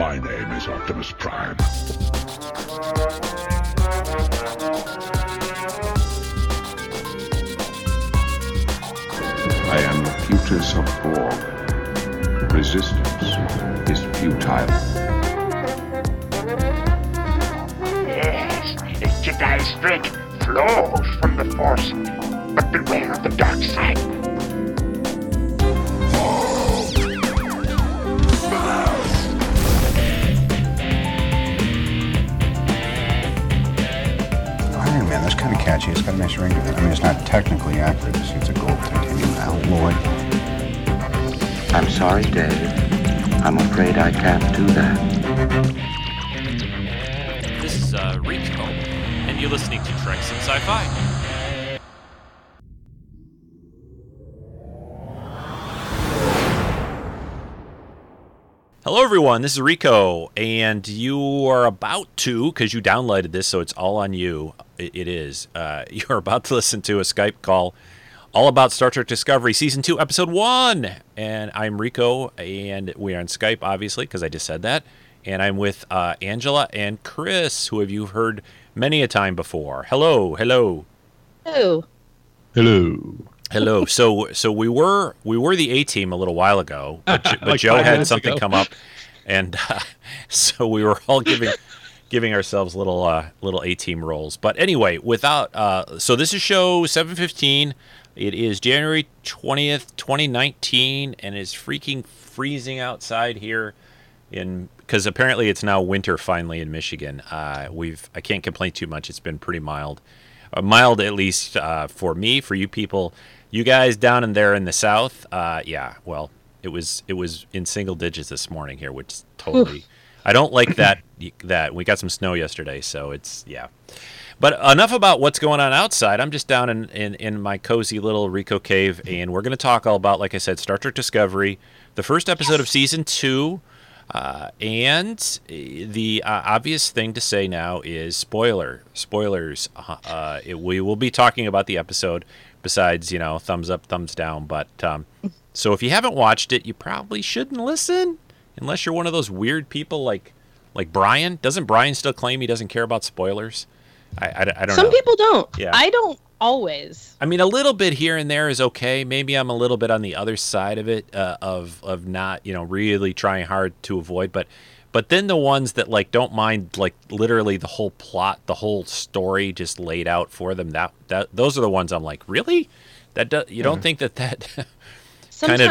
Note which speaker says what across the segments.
Speaker 1: My name is Optimus Prime. I am the Locutus of Borg. Resistance is futile.
Speaker 2: Yes, the Jedi strength flows from the Force, but beware of the dark side.
Speaker 3: That's kind of catchy. It's got a nice ring to it. I mean, it's not technically accurate. It's, it's a gold titanium alloy.
Speaker 4: I'm sorry, Dave. I'm afraid I can't do that.
Speaker 5: This is uh, Rico, and you're listening to Treks in Sci-Fi. Hello, everyone. This is Rico, and you are about to, because you downloaded this, so it's all on you. It, it is. Uh, you're about to listen to a Skype call all about Star Trek Discovery Season 2, Episode 1. And I'm Rico, and we are on Skype, obviously, because I just said that. And I'm with uh, Angela and Chris, who have you heard many a time before. Hello, hello.
Speaker 6: Oh,
Speaker 7: Hello.
Speaker 5: Hello. So so we were we were the A team a little while ago, but, but
Speaker 7: Like
Speaker 5: Joe had something
Speaker 7: ago.
Speaker 5: come up, and uh, so we were all giving giving ourselves little uh, little A team roles. But anyway, without uh, so this is show seven fifteen. It is January twentieth, twenty nineteen, and it's freaking freezing outside here in because apparently it's now winter finally in Michigan. Uh, we've I can't complain too much. It's been pretty mild, mild at least uh, for me. For you people, you guys down in there in the south, uh, yeah. Well, it was it was in single digits this morning here, which totally. I don't like that. That we got some snow yesterday, so it's yeah. But enough about what's going on outside. I'm just down in, in, in my cozy little Rico cave, and we're going to talk all about, like I said, Star Trek Discovery, the first episode of season two. Uh, and the uh, obvious thing to say now is spoiler. Spoilers. Uh, uh, it, we will be talking about the episode besides, you know, thumbs up, thumbs down. But um, so if you haven't watched it, you probably shouldn't listen unless you're one of those weird people like like Brian. Doesn't Brian still claim he doesn't care about spoilers? I, I, I don't know.
Speaker 6: some
Speaker 5: know.
Speaker 6: people don't.
Speaker 5: Yeah.
Speaker 6: I don't always.
Speaker 5: I mean, a little bit here and there is okay. Maybe I'm a little bit on the other side of it, uh, of of not, you know, really trying hard to avoid. But but then the ones that like don't mind, like literally the whole plot, the whole story just laid out for them. That that those are the ones I'm like, really? That do, you don't think that that kind of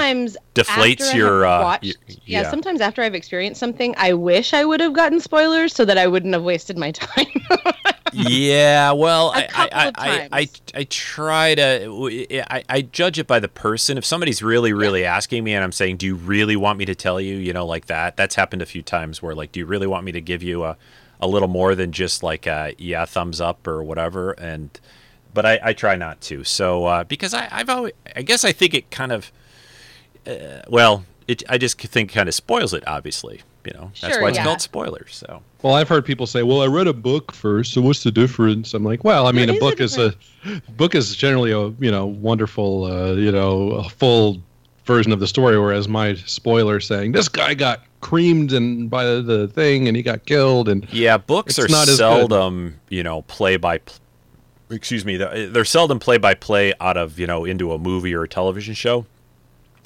Speaker 5: deflates your,
Speaker 6: have
Speaker 5: uh,
Speaker 6: watched,
Speaker 5: your-
Speaker 6: yeah.
Speaker 5: yeah.
Speaker 6: Sometimes after I've experienced something, I wish I would have gotten spoilers so that I wouldn't have wasted my time.
Speaker 5: Yeah, well, I, I, I, I. I try to, I, I judge it by the person. If somebody's really, really asking me and I'm saying, do you really want me to tell you, you know, like that, that's happened a few times where like, do you really want me to give you a, a little more than just like, a, yeah, thumbs up or whatever. And, but I, I try not to. So, uh, because I, I've always, I guess I think it kind of, uh, well, it, I just think kind of spoils it, obviously. You know, that's
Speaker 6: Sure,
Speaker 5: why it's
Speaker 6: yeah.
Speaker 5: called spoilers. So,
Speaker 7: Well, I've heard people say, "Well, I read a book first, so what's the difference?" I'm like, "Well, I mean,
Speaker 6: There
Speaker 7: a
Speaker 6: is a
Speaker 7: book is a book is generally a you know wonderful, uh, you know, a full version of the story, whereas my spoiler saying this guy got creamed and by the thing and he got killed and
Speaker 5: Yeah, books are
Speaker 7: not as
Speaker 5: seldom, you know, play by. Pl- excuse me, they're, they're seldom play by play out of you know into a movie or a television show.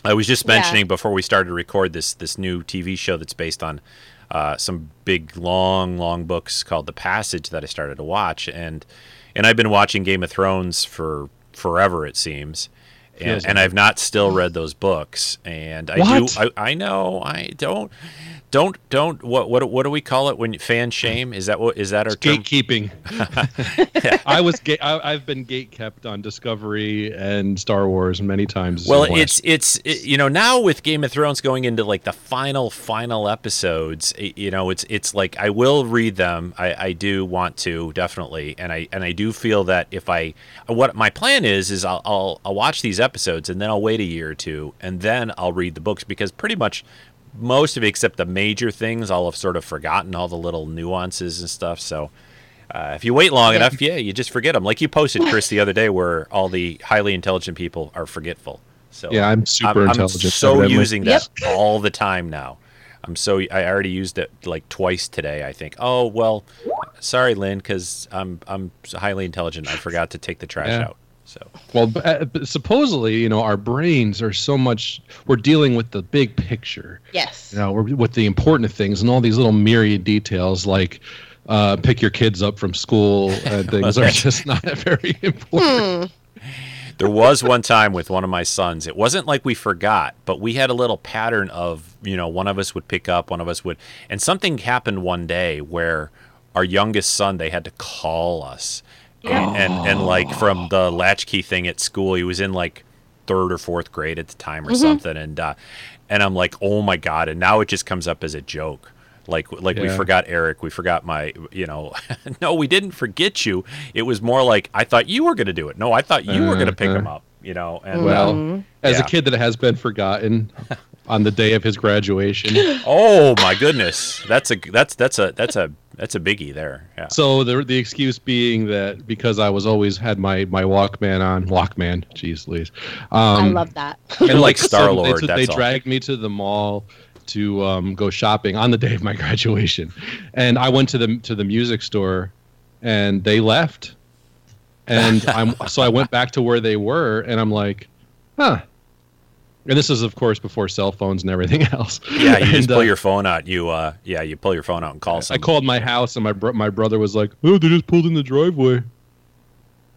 Speaker 5: I was just
Speaker 6: Yeah.
Speaker 5: mentioning before we started to record this this new TV show that's based on uh, some big long long books called The Passage that I started to watch and and I've been watching Game of Thrones for forever it seems. And, and I've not still read those books, and I
Speaker 7: What?
Speaker 5: do. I, I know. I don't. Don't don't what what what do we call it when fan hmm. shame? Is that what is that our
Speaker 7: gatekeeping. I was ga- I, I've been gate kept on Discovery and Star Wars many times.
Speaker 5: Well, it's it's it, you know now with Game of Thrones going into like the final final episodes, i- you know it's it's like I will read them. I, I do want to definitely, and I and I do feel that if I what my plan is is I'll, I'll I'll watch these episodes and then I'll wait a year or two and then I'll read the books because pretty much most of it except the major things I'll have sort of forgotten all the little nuances and stuff. So. Uh, if you wait long enough, yeah, you just forget them. Like you posted, Chris, the other day, where all the highly intelligent people are forgetful. So
Speaker 7: Yeah, I'm super intelligent, I'm
Speaker 5: so
Speaker 7: evidently.
Speaker 5: using that all the time now. I'm so I already used it like twice today. I think. Oh well, sorry, Lynn, because I'm I'm highly intelligent. I forgot to take the trash
Speaker 7: Yeah.
Speaker 5: out. So
Speaker 7: Well, b- uh, but supposedly, you know, our brains are so much. We're dealing with the big picture.
Speaker 6: Yes.
Speaker 7: You know, we're with the important things and all these little myriad details, like uh, pick your kids up from school and things, are just not very important.
Speaker 5: there was one time with one of my sons. It wasn't like we forgot, but we had a little pattern of you know one of us would pick up, one of us would, and something happened one day where our youngest son they had to call us, and, and and like from the latchkey thing at school, he was in like third or fourth grade at the time or
Speaker 7: Mhm.
Speaker 5: something, and uh, and I'm like, oh my god, and now it just comes up as a joke. Like, like we forgot Eric, we forgot my, you know, no, we didn't forget you. It was more like I thought you were going to do it. No, I thought you were going to pick
Speaker 7: Uh-huh.
Speaker 5: him up. You know, and
Speaker 7: well,
Speaker 5: uh,
Speaker 7: as
Speaker 5: yeah.
Speaker 7: a kid that has been forgotten on the day of his graduation.
Speaker 5: Oh my goodness, that's a that's that's a that's a that's a biggie there. Yeah.
Speaker 7: So the the excuse being that because I was always had my my Walkman on Walkman, jeez, Louise. Um,
Speaker 6: I love that.
Speaker 5: And like Star-Lord,
Speaker 7: they, so
Speaker 5: that's
Speaker 7: they
Speaker 5: all.
Speaker 7: dragged me to the mall to um, go shopping on the day of my graduation, and I went to the to the music store, and they left, and I'm so I went back to where they were, and I'm like, huh. And this is, of course, before cell phones and everything else.
Speaker 5: Yeah, you just pull
Speaker 7: uh,
Speaker 5: your phone out. You uh, yeah, you pull your phone out and call
Speaker 7: I called my house, and my bro- my brother was like, "Oh, they just pulled in the driveway."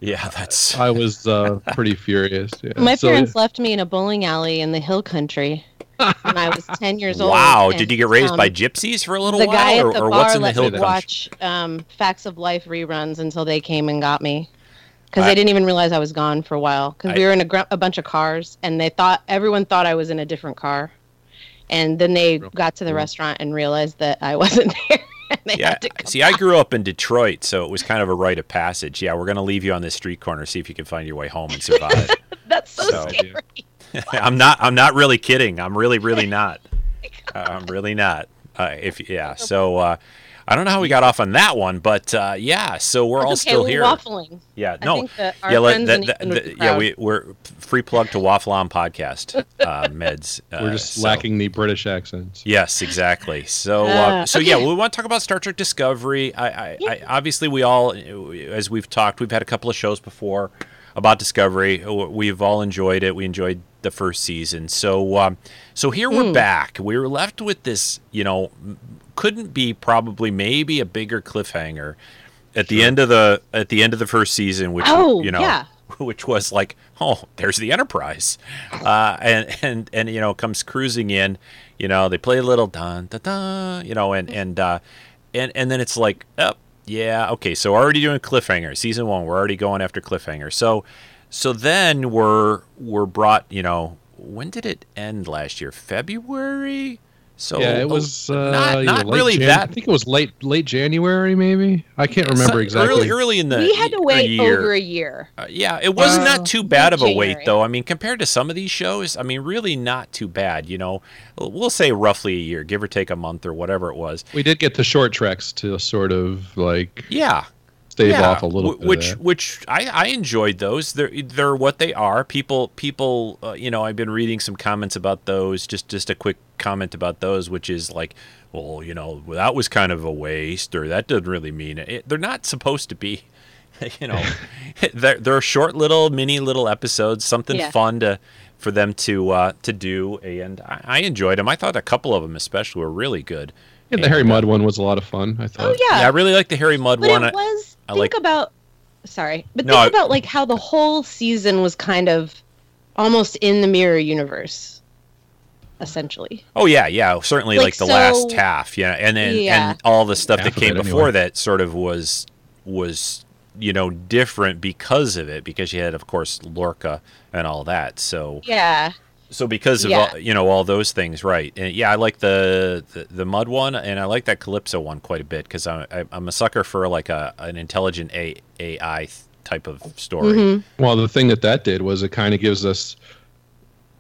Speaker 5: Yeah, that's.
Speaker 7: I was uh, pretty furious. Yeah.
Speaker 6: My
Speaker 7: So,
Speaker 6: parents left me in a bowling alley in the hill country when I was 10 years old.
Speaker 5: Wow,
Speaker 6: and,
Speaker 5: did you get raised by
Speaker 6: um,
Speaker 5: gypsies for a little
Speaker 6: the
Speaker 5: while,
Speaker 6: guy
Speaker 5: or,
Speaker 6: at the
Speaker 5: or
Speaker 6: bar
Speaker 5: what's in the
Speaker 6: let
Speaker 5: hill
Speaker 6: me
Speaker 5: country?
Speaker 6: watch um, Facts of Life reruns until they came and got me because
Speaker 5: I-
Speaker 6: they didn't even realize I was gone for a while because we were in a, gr- a bunch of cars and they thought everyone thought I was in a different car, and then they got to the restaurant and realized that I wasn't there. and they
Speaker 5: Yeah.
Speaker 6: had to come
Speaker 5: See, I grew up in Detroit, so it was kind of a rite of passage. Yeah, we're going to leave you on this street corner, see if you can find your way home and survive.
Speaker 6: That's so,
Speaker 5: So-
Speaker 6: scary.
Speaker 5: I'm not. I'm not really kidding. I'm really, really not. Uh, I'm really not. Uh, if yeah, so uh, I don't know how we got off on that one, but uh, yeah, so we're all
Speaker 6: okay,
Speaker 5: still
Speaker 6: we're
Speaker 5: here.
Speaker 6: waffling.
Speaker 5: Yeah, no,
Speaker 6: think that our
Speaker 5: yeah, let- that- that- that- yeah, we we're free plug to Waffle On podcast uh, meds. Uh,
Speaker 7: we're just
Speaker 5: so-
Speaker 7: lacking the British accents.
Speaker 5: Yes, exactly. So, uh,
Speaker 6: Uh,
Speaker 5: so yeah, we want to talk about Star Trek Discovery. I, I, I obviously we all, as we've talked, we've had a couple of shows before about Discovery. We've all enjoyed it. We enjoyed the first season. So, um, so here we're back. We were left with this, you know, m- couldn't be probably maybe a bigger cliffhanger at the end of the at the end of the first season, which
Speaker 6: Oh,
Speaker 5: you know,
Speaker 6: yeah.
Speaker 5: which was like, oh, there's the Enterprise, uh, and and and you know comes cruising in, you know they play a little dun dun dun, you know, and and uh, and and then it's like, oh, yeah, okay, so already doing cliffhanger, season one, we're already going after cliffhanger, so so then we're we're brought, you know, when did it end last year? February. So
Speaker 7: yeah, it was uh,
Speaker 5: not, not really
Speaker 7: Jan-
Speaker 5: that
Speaker 7: I think it was late late January, maybe. I can't remember
Speaker 5: so-
Speaker 7: exactly.
Speaker 5: Early, early in the
Speaker 6: we had to
Speaker 5: a
Speaker 6: wait
Speaker 5: year.
Speaker 6: over a year.
Speaker 5: Uh, yeah, it was
Speaker 6: Uh,
Speaker 5: not too bad of a wait though. I mean, compared to some of these shows, I mean, really not too bad. You know, we'll say roughly a year, give or take a month or whatever it was.
Speaker 7: We did get the short treks to sort of like
Speaker 5: Yeah,
Speaker 7: stave
Speaker 5: yeah,
Speaker 7: off a little bit.
Speaker 5: which
Speaker 7: of
Speaker 5: which I, I enjoyed those. They're they're what they are. People people, uh, you know, I've been reading some comments about those. Just just a quick comment about those, which is like, well, you know, that was kind of a waste, or that doesn't really mean it. it they're not supposed to be. You know, they're they're short little mini little episodes, something
Speaker 6: Yeah.
Speaker 5: fun to for them to uh, to do, and I, I enjoyed them. I thought a couple of them, especially, were really good.
Speaker 7: Yeah, the Harry
Speaker 5: And, uh,
Speaker 7: Mudd one was a lot of fun. I thought.
Speaker 6: Oh yeah,
Speaker 5: Yeah, I really like the Harry Mudd
Speaker 6: but
Speaker 5: one.
Speaker 6: it was.
Speaker 5: I
Speaker 6: think
Speaker 5: like-
Speaker 6: about. Sorry, but
Speaker 5: No,
Speaker 6: think
Speaker 5: I-
Speaker 6: about like how the whole season was kind of almost in the mirror universe. essentially.
Speaker 5: Oh yeah, yeah, certainly like,
Speaker 6: Like,
Speaker 5: the
Speaker 6: so-
Speaker 5: last half, yeah, and then
Speaker 6: Yeah.
Speaker 5: and all the stuff
Speaker 7: Half
Speaker 5: that came
Speaker 7: it,
Speaker 5: before
Speaker 7: anyway.
Speaker 5: that sort of was was you know different because of it because you had of course Lorca and all that. So
Speaker 6: Yeah.
Speaker 5: So because of
Speaker 6: Yeah.
Speaker 5: all, you know all those things, right? And yeah, I like the, the the Mudd one, and I like that Calypso one quite a bit because I'm I- I'm a sucker for like a an intelligent a, AI th- type of story.
Speaker 6: Mm-hmm.
Speaker 7: Well, the thing that that did was it kind of gives us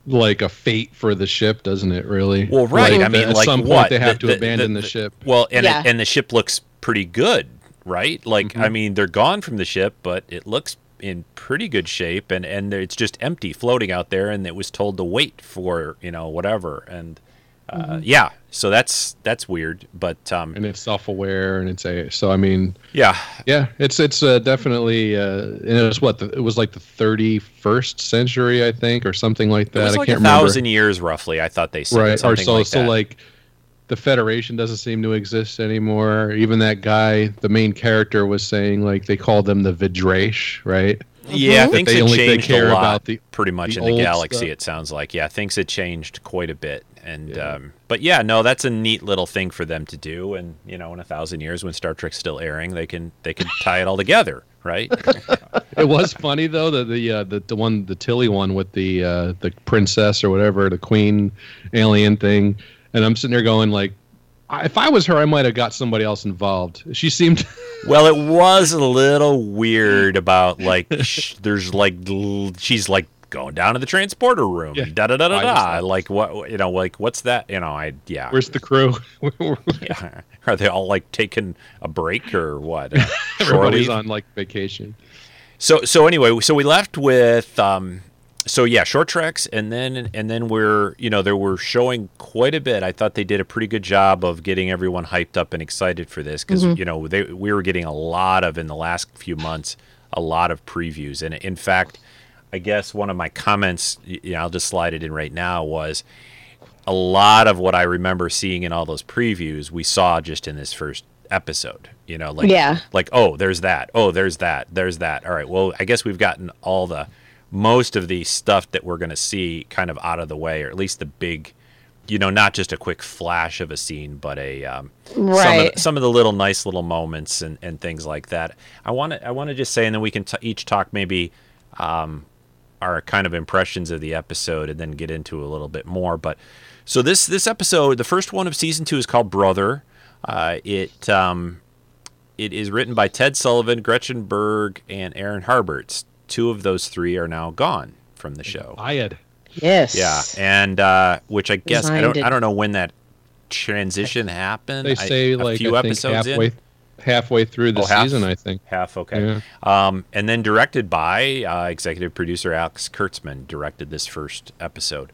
Speaker 7: like a fate for the ship, doesn't it? Really?
Speaker 5: Well, right.
Speaker 7: Like,
Speaker 5: I mean,
Speaker 7: at
Speaker 5: like
Speaker 7: some point
Speaker 5: what?
Speaker 7: they have
Speaker 5: The-
Speaker 7: to
Speaker 5: the-
Speaker 7: abandon
Speaker 5: the-
Speaker 7: the, ship.
Speaker 5: Well, and
Speaker 6: Yeah.
Speaker 5: it, and the ship looks pretty good, right? Like,
Speaker 7: Mm-hmm.
Speaker 5: I mean, they're gone from the ship, but it looks in pretty good shape, and and it's just empty, floating out there, and it was told to wait for you know whatever, and uh,
Speaker 7: Mm-hmm.
Speaker 5: yeah, so that's that's weird, but um,
Speaker 7: and it's self-aware and it's a so i mean
Speaker 5: yeah,
Speaker 7: yeah it's it's uh, definitely uh and it was what the, it was like the 31st century i think or something like
Speaker 5: it
Speaker 7: that
Speaker 5: was
Speaker 7: i can't
Speaker 5: a
Speaker 7: remember
Speaker 5: thousand years roughly. I thought they said
Speaker 7: right or so
Speaker 5: like
Speaker 7: so
Speaker 5: that.
Speaker 7: like the federation doesn't seem to exist anymore even that guy the main character was saying like they called them the V'draysh right
Speaker 5: Yeah,
Speaker 7: That
Speaker 5: things
Speaker 7: they
Speaker 5: had
Speaker 7: only- they
Speaker 5: changed
Speaker 7: care
Speaker 5: a lot,
Speaker 7: about the-
Speaker 5: pretty much
Speaker 7: the
Speaker 5: in the galaxy.
Speaker 7: stuff.
Speaker 5: It sounds like yeah, things have changed quite a bit, and um, but yeah, no, that's a neat little thing for them to do. And you know, in a thousand years, when Star Trek's still airing, they can they can tie it all together, right?
Speaker 7: it was funny though that the uh, the the one the Tilly one with the uh, the princess or whatever the queen alien thing, and I'm sitting there going like, I- if I was her, I might have got somebody else involved. She seemed
Speaker 5: well, it was a little weird about like sh- there's like l- she's like going down to the transporter room,
Speaker 7: Yeah.
Speaker 5: da da da da da. Like what you know, like what's that? You know, I yeah.
Speaker 7: where's the crew?
Speaker 5: yeah. Are they all like taking a break or what?
Speaker 7: Everybody's on like vacation.
Speaker 5: So so anyway, so we left with um so yeah, short treks, and then and then we're you know they were showing quite a bit. I thought they did a pretty good job of getting everyone hyped up and excited for this because mm-hmm. you know they we were getting a lot of in the last few months a lot of previews and in fact, I guess one of my comments, you know, I'll just slide it in right now was a lot of what I remember seeing in all those previews we saw just in this first episode. You know, like
Speaker 6: Yeah.
Speaker 5: like oh, there's that. Oh, there's that. There's that. All right. Well, I guess we've gotten all the most of the stuff that we're going to see kind of out of the way, or at least the big, you know, not just a quick flash of a scene, but a um, some, of the, some of the little nice little moments and, and things like that. I want to I want to just say, and then we can t- each talk maybe um, our kind of impressions of the episode, and then get into a little bit more. But so this this episode, the first one of season two, is called Brother. Uh, it um, it is written by Ted Sullivan, Gretchen Berg, and Aaron Harberts. Two of those three are now gone from the show.
Speaker 7: I had
Speaker 6: Yes.
Speaker 5: Yeah, and uh, which I guess I don't
Speaker 6: Resigned
Speaker 5: I don't know when that transition happened.
Speaker 7: they
Speaker 5: I-
Speaker 7: say
Speaker 5: a
Speaker 7: like
Speaker 5: few
Speaker 7: I
Speaker 5: episodes
Speaker 7: halfway
Speaker 5: in.
Speaker 7: halfway through the
Speaker 5: Oh, half?
Speaker 7: season. I think.
Speaker 5: Half okay.
Speaker 7: Yeah.
Speaker 5: Um, and then directed by uh, executive producer Alex Kurtzman directed this first episode.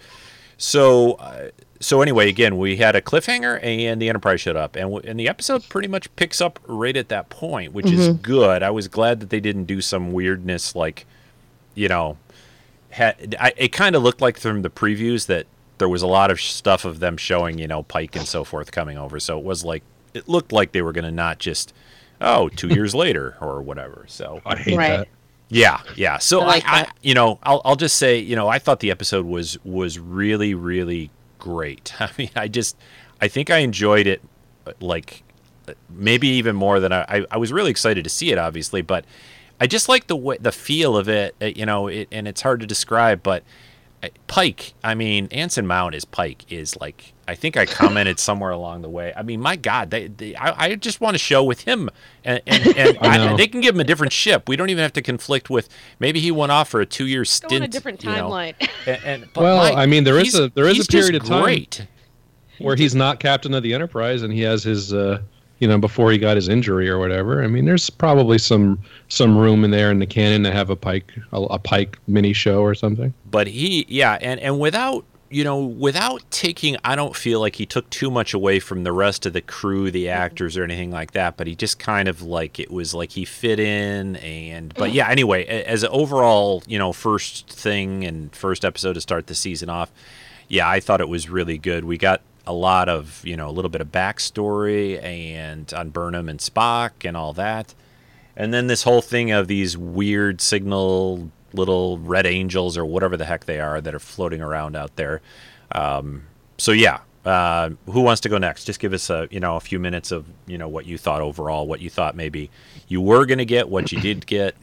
Speaker 5: So uh, so anyway, again, we had a cliffhanger and the Enterprise showed up, and w- and the episode pretty much picks up right at that point, which is mm-hmm. good. I was glad that they didn't do some weirdness like, you know, had I, it kind of looked like from the previews that there was a lot of stuff of them showing, you know, Pike and so forth coming over. So it was like it looked like they were going to not just oh two years later or whatever. So
Speaker 7: I hate
Speaker 6: Right.
Speaker 7: that.
Speaker 5: yeah, yeah. So
Speaker 6: I
Speaker 5: I,
Speaker 6: like
Speaker 5: I,
Speaker 6: that.
Speaker 5: you know, I'll I'll just say, you know, I thought the episode was was really really great. I mean, I just I think I enjoyed it uh, like uh, maybe even more than I I, I was really excited to see it obviously, but I just like the way, the feel of it, uh, you know, it, and it's hard to describe, but Pike, I mean, Anson Mount is Pike is like I think I commented somewhere along the way. I mean, my God, they, they I, I just want to show with him, and and, and
Speaker 7: I
Speaker 5: I they can give him a different ship. We don't even have to conflict with. Maybe he went off for a two-year
Speaker 6: Go
Speaker 5: stint.
Speaker 6: on a different
Speaker 5: you know,
Speaker 6: timeline.
Speaker 5: and, and- but
Speaker 7: Well,
Speaker 5: my-
Speaker 7: I mean, there is a- there is a period of time-
Speaker 5: Great.
Speaker 7: where he's not captain of the Enterprise and he has his, uh, you know, before he got his injury or whatever. I mean, there's probably some some room in there in the canon to have a Pike a, a Pike mini show or something.
Speaker 5: but he yeah and and without you know without taking i don't feel like he took too much away from the rest of the crew the mm-hmm. actors or anything like that but he just kind of like it was like he fit in and but yeah anyway as an overall you know first thing and first episode to start the season off yeah i thought it was really good. We got a lot of you know a little bit of backstory and on burnham and spock and all that. And then this whole thing of these weird signal little red angels or whatever the heck they are that are floating around out there. Um, so yeah. Uh, who wants to go next? Just give us a you know a few minutes of you know what you thought overall, what you thought maybe you were gonna get, what you did get.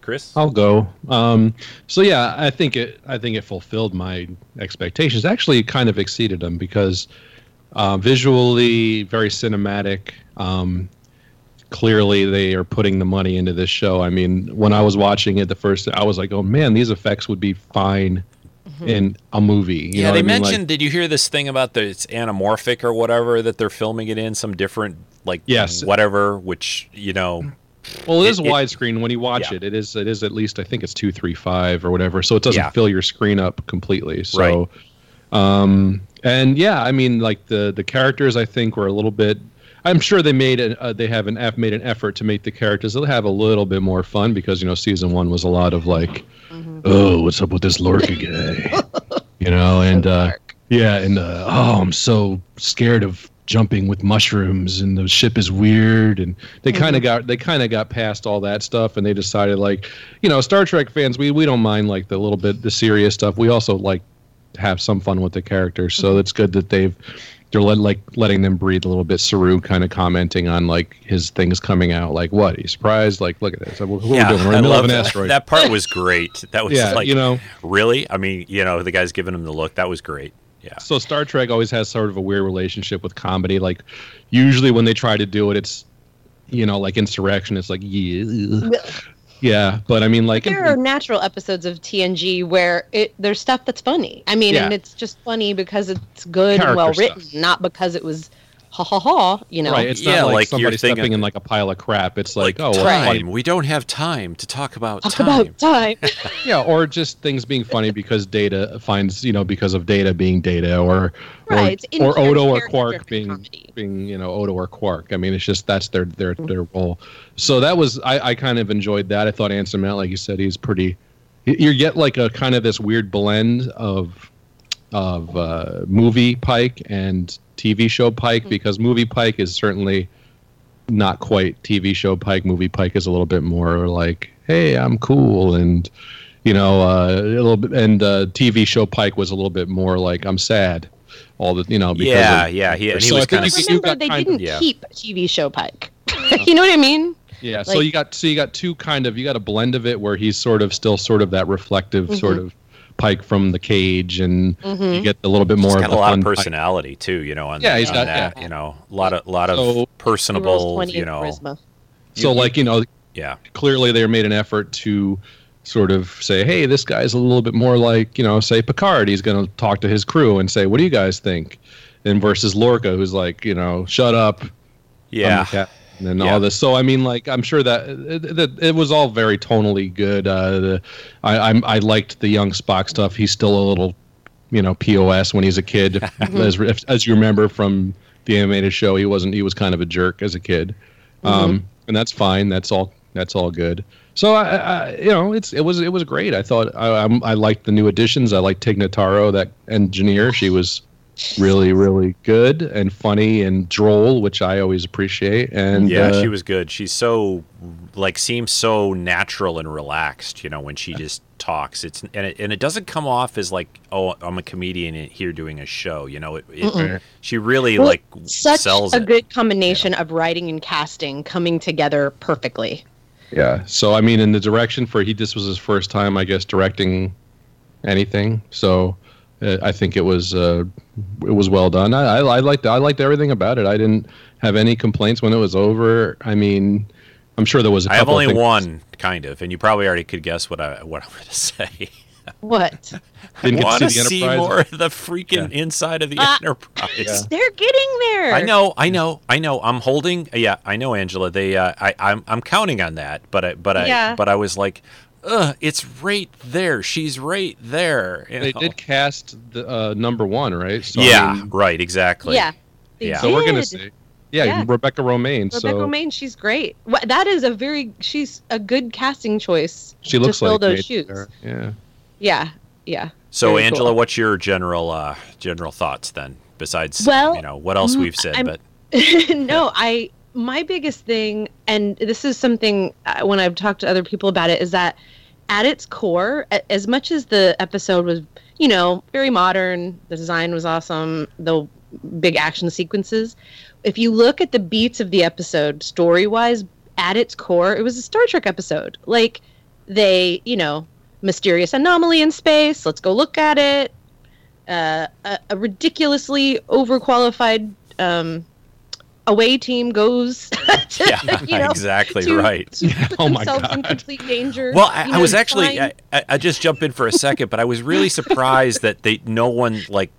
Speaker 5: Chris,
Speaker 7: I'll go. Um, so yeah, I think it. I think it fulfilled my expectations. Actually, kind of exceeded them because uh, visually very cinematic. Um, clearly, they are putting the money into this show. I mean, when I was watching it the first, I was like, "Oh man, these effects would be fine in a movie." You
Speaker 5: yeah,
Speaker 7: know
Speaker 5: they
Speaker 7: I mean? Like-
Speaker 5: mentioned. did you hear this thing about the it's anamorphic or whatever that they're filming it in some different like
Speaker 7: Yes.
Speaker 5: whatever, which you know.
Speaker 7: Well, it is
Speaker 5: It- it-
Speaker 7: widescreen when you watch
Speaker 5: Yeah.
Speaker 7: it. It is it is at least I think it's two three five or whatever, so it doesn't
Speaker 5: Yeah.
Speaker 7: fill your screen up completely. So,
Speaker 5: Right.
Speaker 7: um, and yeah, I mean, like the the characters I think were a little bit. I'm sure they made an, uh, they have an made an effort to make the characters they'll have a little bit more fun because you know season one was a lot of like, oh, what's up with this Lorca guy, you know, and uh, yeah, and uh, oh, I'm so scared of jumping with mushrooms, and the ship is weird, and they kind of got they kind of got past all that stuff, and they decided like, you know, Star Trek fans, we we don't mind like the little bit the serious stuff. We also like have some fun with the characters, so it's good that they've they're let, like letting them breathe a little bit. Saru kind of commenting on like his things coming out, like what? Are you surprised? Like, look at this. What are we
Speaker 5: yeah,
Speaker 7: doing? We're in
Speaker 5: I
Speaker 7: the middle
Speaker 5: love
Speaker 7: of an
Speaker 5: that.
Speaker 7: asteroid.
Speaker 5: That part was great. That was
Speaker 7: Yeah,
Speaker 5: like
Speaker 7: you know.
Speaker 5: really. I mean, you know, the guy's giving him the look. That was great. Yeah.
Speaker 7: So Star Trek always has sort of a weird relationship with comedy. Like usually when they try to do it, it's you know like insurrection. It's like yeah, yeah. But I mean like
Speaker 6: There are natural episodes of TNG where it there's stuff that's funny. I mean, and it's just funny because it's good and well written, not because it was ha ha ha. You know,
Speaker 7: right. It's
Speaker 5: Yeah,
Speaker 7: not like,
Speaker 5: like you're
Speaker 7: somebody
Speaker 5: thinking-
Speaker 7: stepping in like a pile of crap. It's like, oh, well, funny.
Speaker 5: Time. We don't have time to talk about
Speaker 6: talk
Speaker 5: time.
Speaker 6: about time.
Speaker 7: yeah, or just things being funny because Data finds you know because of Data being Data, or
Speaker 6: Right,
Speaker 7: or, or Odo or Quark being being you know Odo or Quark. I mean, it's just that's their their their role. So that was I I kind of enjoyed that. I thought Anson Mount, like you said, he's pretty. You you get like a kind of this weird blend of of uh, movie Pike and TV show Pike because movie Pike is certainly not quite TV show Pike. Movie Pike is a little bit more like, hey, I'm cool, and you know, uh, a little bit. And uh, TV show Pike was a little bit more like, I'm sad. All the you know, because
Speaker 5: Yeah,
Speaker 7: of-
Speaker 5: yeah, he- and he
Speaker 7: so
Speaker 5: was
Speaker 7: I think
Speaker 5: kinda-
Speaker 7: you- you
Speaker 6: Remember,
Speaker 7: got
Speaker 6: they
Speaker 7: kind
Speaker 6: didn't
Speaker 7: of-
Speaker 5: yeah.
Speaker 6: keep TV show Pike. you know what I mean?
Speaker 7: Yeah, so you got so you got two kind of you got a blend of it where he's sort of still sort of that reflective
Speaker 6: Mm-hmm.
Speaker 7: sort of Pike from the cage, and
Speaker 6: Mhm.
Speaker 7: you get a little bit
Speaker 5: He's
Speaker 7: more
Speaker 5: got
Speaker 7: of
Speaker 5: a lot
Speaker 7: fun
Speaker 5: of
Speaker 7: Pike.
Speaker 5: personality too. You know, on,
Speaker 7: Yeah, he's
Speaker 5: on
Speaker 7: got-
Speaker 5: that.
Speaker 7: yeah.
Speaker 5: You know, a lot of lot of
Speaker 7: So-
Speaker 6: He
Speaker 5: personable. You know,
Speaker 6: charisma.
Speaker 7: So like you know,
Speaker 5: yeah,
Speaker 7: clearly they made an effort to sort of say, hey, this guy's a little bit more like you know, say Picard. He's going to talk to his crew and say, what do you guys think? And versus Lorca, who's like, you know, shut up. I'm the
Speaker 5: yeah.
Speaker 7: Captain," And
Speaker 5: Yeah.
Speaker 7: all this, so I mean, like I'm sure that it, it, it was all very tonally good. Uh, the, I I'm, I liked the young Spock stuff. He's still a little, you know, pos when he's a kid, as as you remember from the animated show. He wasn't. He was kind of a jerk as a kid, um, and that's fine. That's all. That's all good. So I, I, you know, it's it was it was great. I thought I I'm, I liked the new additions. I liked Tig Notaro, that engineer. She was really really good and funny and droll, which I always appreciate. And
Speaker 5: yeah,
Speaker 7: uh,
Speaker 5: she was good. She's so like seems so natural and relaxed. You know, when she just talks, it's and it, and it doesn't come off as like, oh, I'm a comedian here doing a show. You know, it, it she really
Speaker 6: Well,
Speaker 5: like
Speaker 6: Such
Speaker 5: sells
Speaker 6: a
Speaker 5: it.
Speaker 6: good combination of writing and casting coming together perfectly.
Speaker 7: Yeah. So I mean, in the direction for he, this was his first time, I guess, directing anything. So I think it was uh, it was well done. I, I, I liked I liked everything about it. I didn't have any complaints when it was over. I mean, I'm sure there was.
Speaker 5: I have only
Speaker 7: things-
Speaker 5: one kind of, and you probably already could guess what I what I'm going to say.
Speaker 6: What?
Speaker 7: Didn't get
Speaker 5: Want
Speaker 7: to
Speaker 5: to
Speaker 7: see
Speaker 5: see more of the freaking inside of the
Speaker 6: Ah.
Speaker 5: Enterprise.
Speaker 6: They're getting there.
Speaker 5: I know, I know, I know. I'm holding. Yeah, I know, Angela. They, uh, I, I'm, I'm counting on that. But I, but I,
Speaker 6: Yeah.
Speaker 5: but I was like, ugh, it's right there. She's right there. you
Speaker 7: They
Speaker 5: know?
Speaker 7: did cast the uh, number one, right? So, I
Speaker 5: yeah,
Speaker 7: mean,
Speaker 5: right, exactly.
Speaker 6: Yeah. They
Speaker 5: Yeah.
Speaker 7: so we're gonna see. Yeah,
Speaker 6: Yeah.
Speaker 7: Rebecca Romijn.
Speaker 6: Rebecca
Speaker 7: so
Speaker 6: Romijn, she's great. Wha- That is a very she's a good casting choice.
Speaker 7: she looks
Speaker 6: to fill
Speaker 7: like
Speaker 6: those shoes.
Speaker 7: there. Yeah.
Speaker 6: Yeah, yeah.
Speaker 5: So,
Speaker 6: Very
Speaker 5: Angela,
Speaker 6: cool.
Speaker 5: what's your general, uh, general thoughts then? Besides,
Speaker 6: Well,
Speaker 5: you know, what else we've said,
Speaker 6: I'm-
Speaker 5: but
Speaker 6: no, I my biggest thing, and this is something uh, when I've talked to other people about it, is that at its core, a- as much as the episode was you know, very modern. The design was awesome. The big action sequences. If you look at the beats of the episode, story wise, at its core, it was a Star Trek episode. Like they, you know, mysterious anomaly in space. Let's go look at it. Uh, a, a ridiculously overqualified um, away team goes to,
Speaker 5: Yeah,
Speaker 6: you know,
Speaker 5: exactly
Speaker 6: to-
Speaker 5: right.
Speaker 6: to oh put
Speaker 7: Oh my
Speaker 6: themselves in
Speaker 7: God.
Speaker 6: complete danger.
Speaker 5: Well, I,
Speaker 6: you
Speaker 5: I
Speaker 6: know,
Speaker 5: was actually I, I, I just jump in for a second, but I was really surprised that they no one like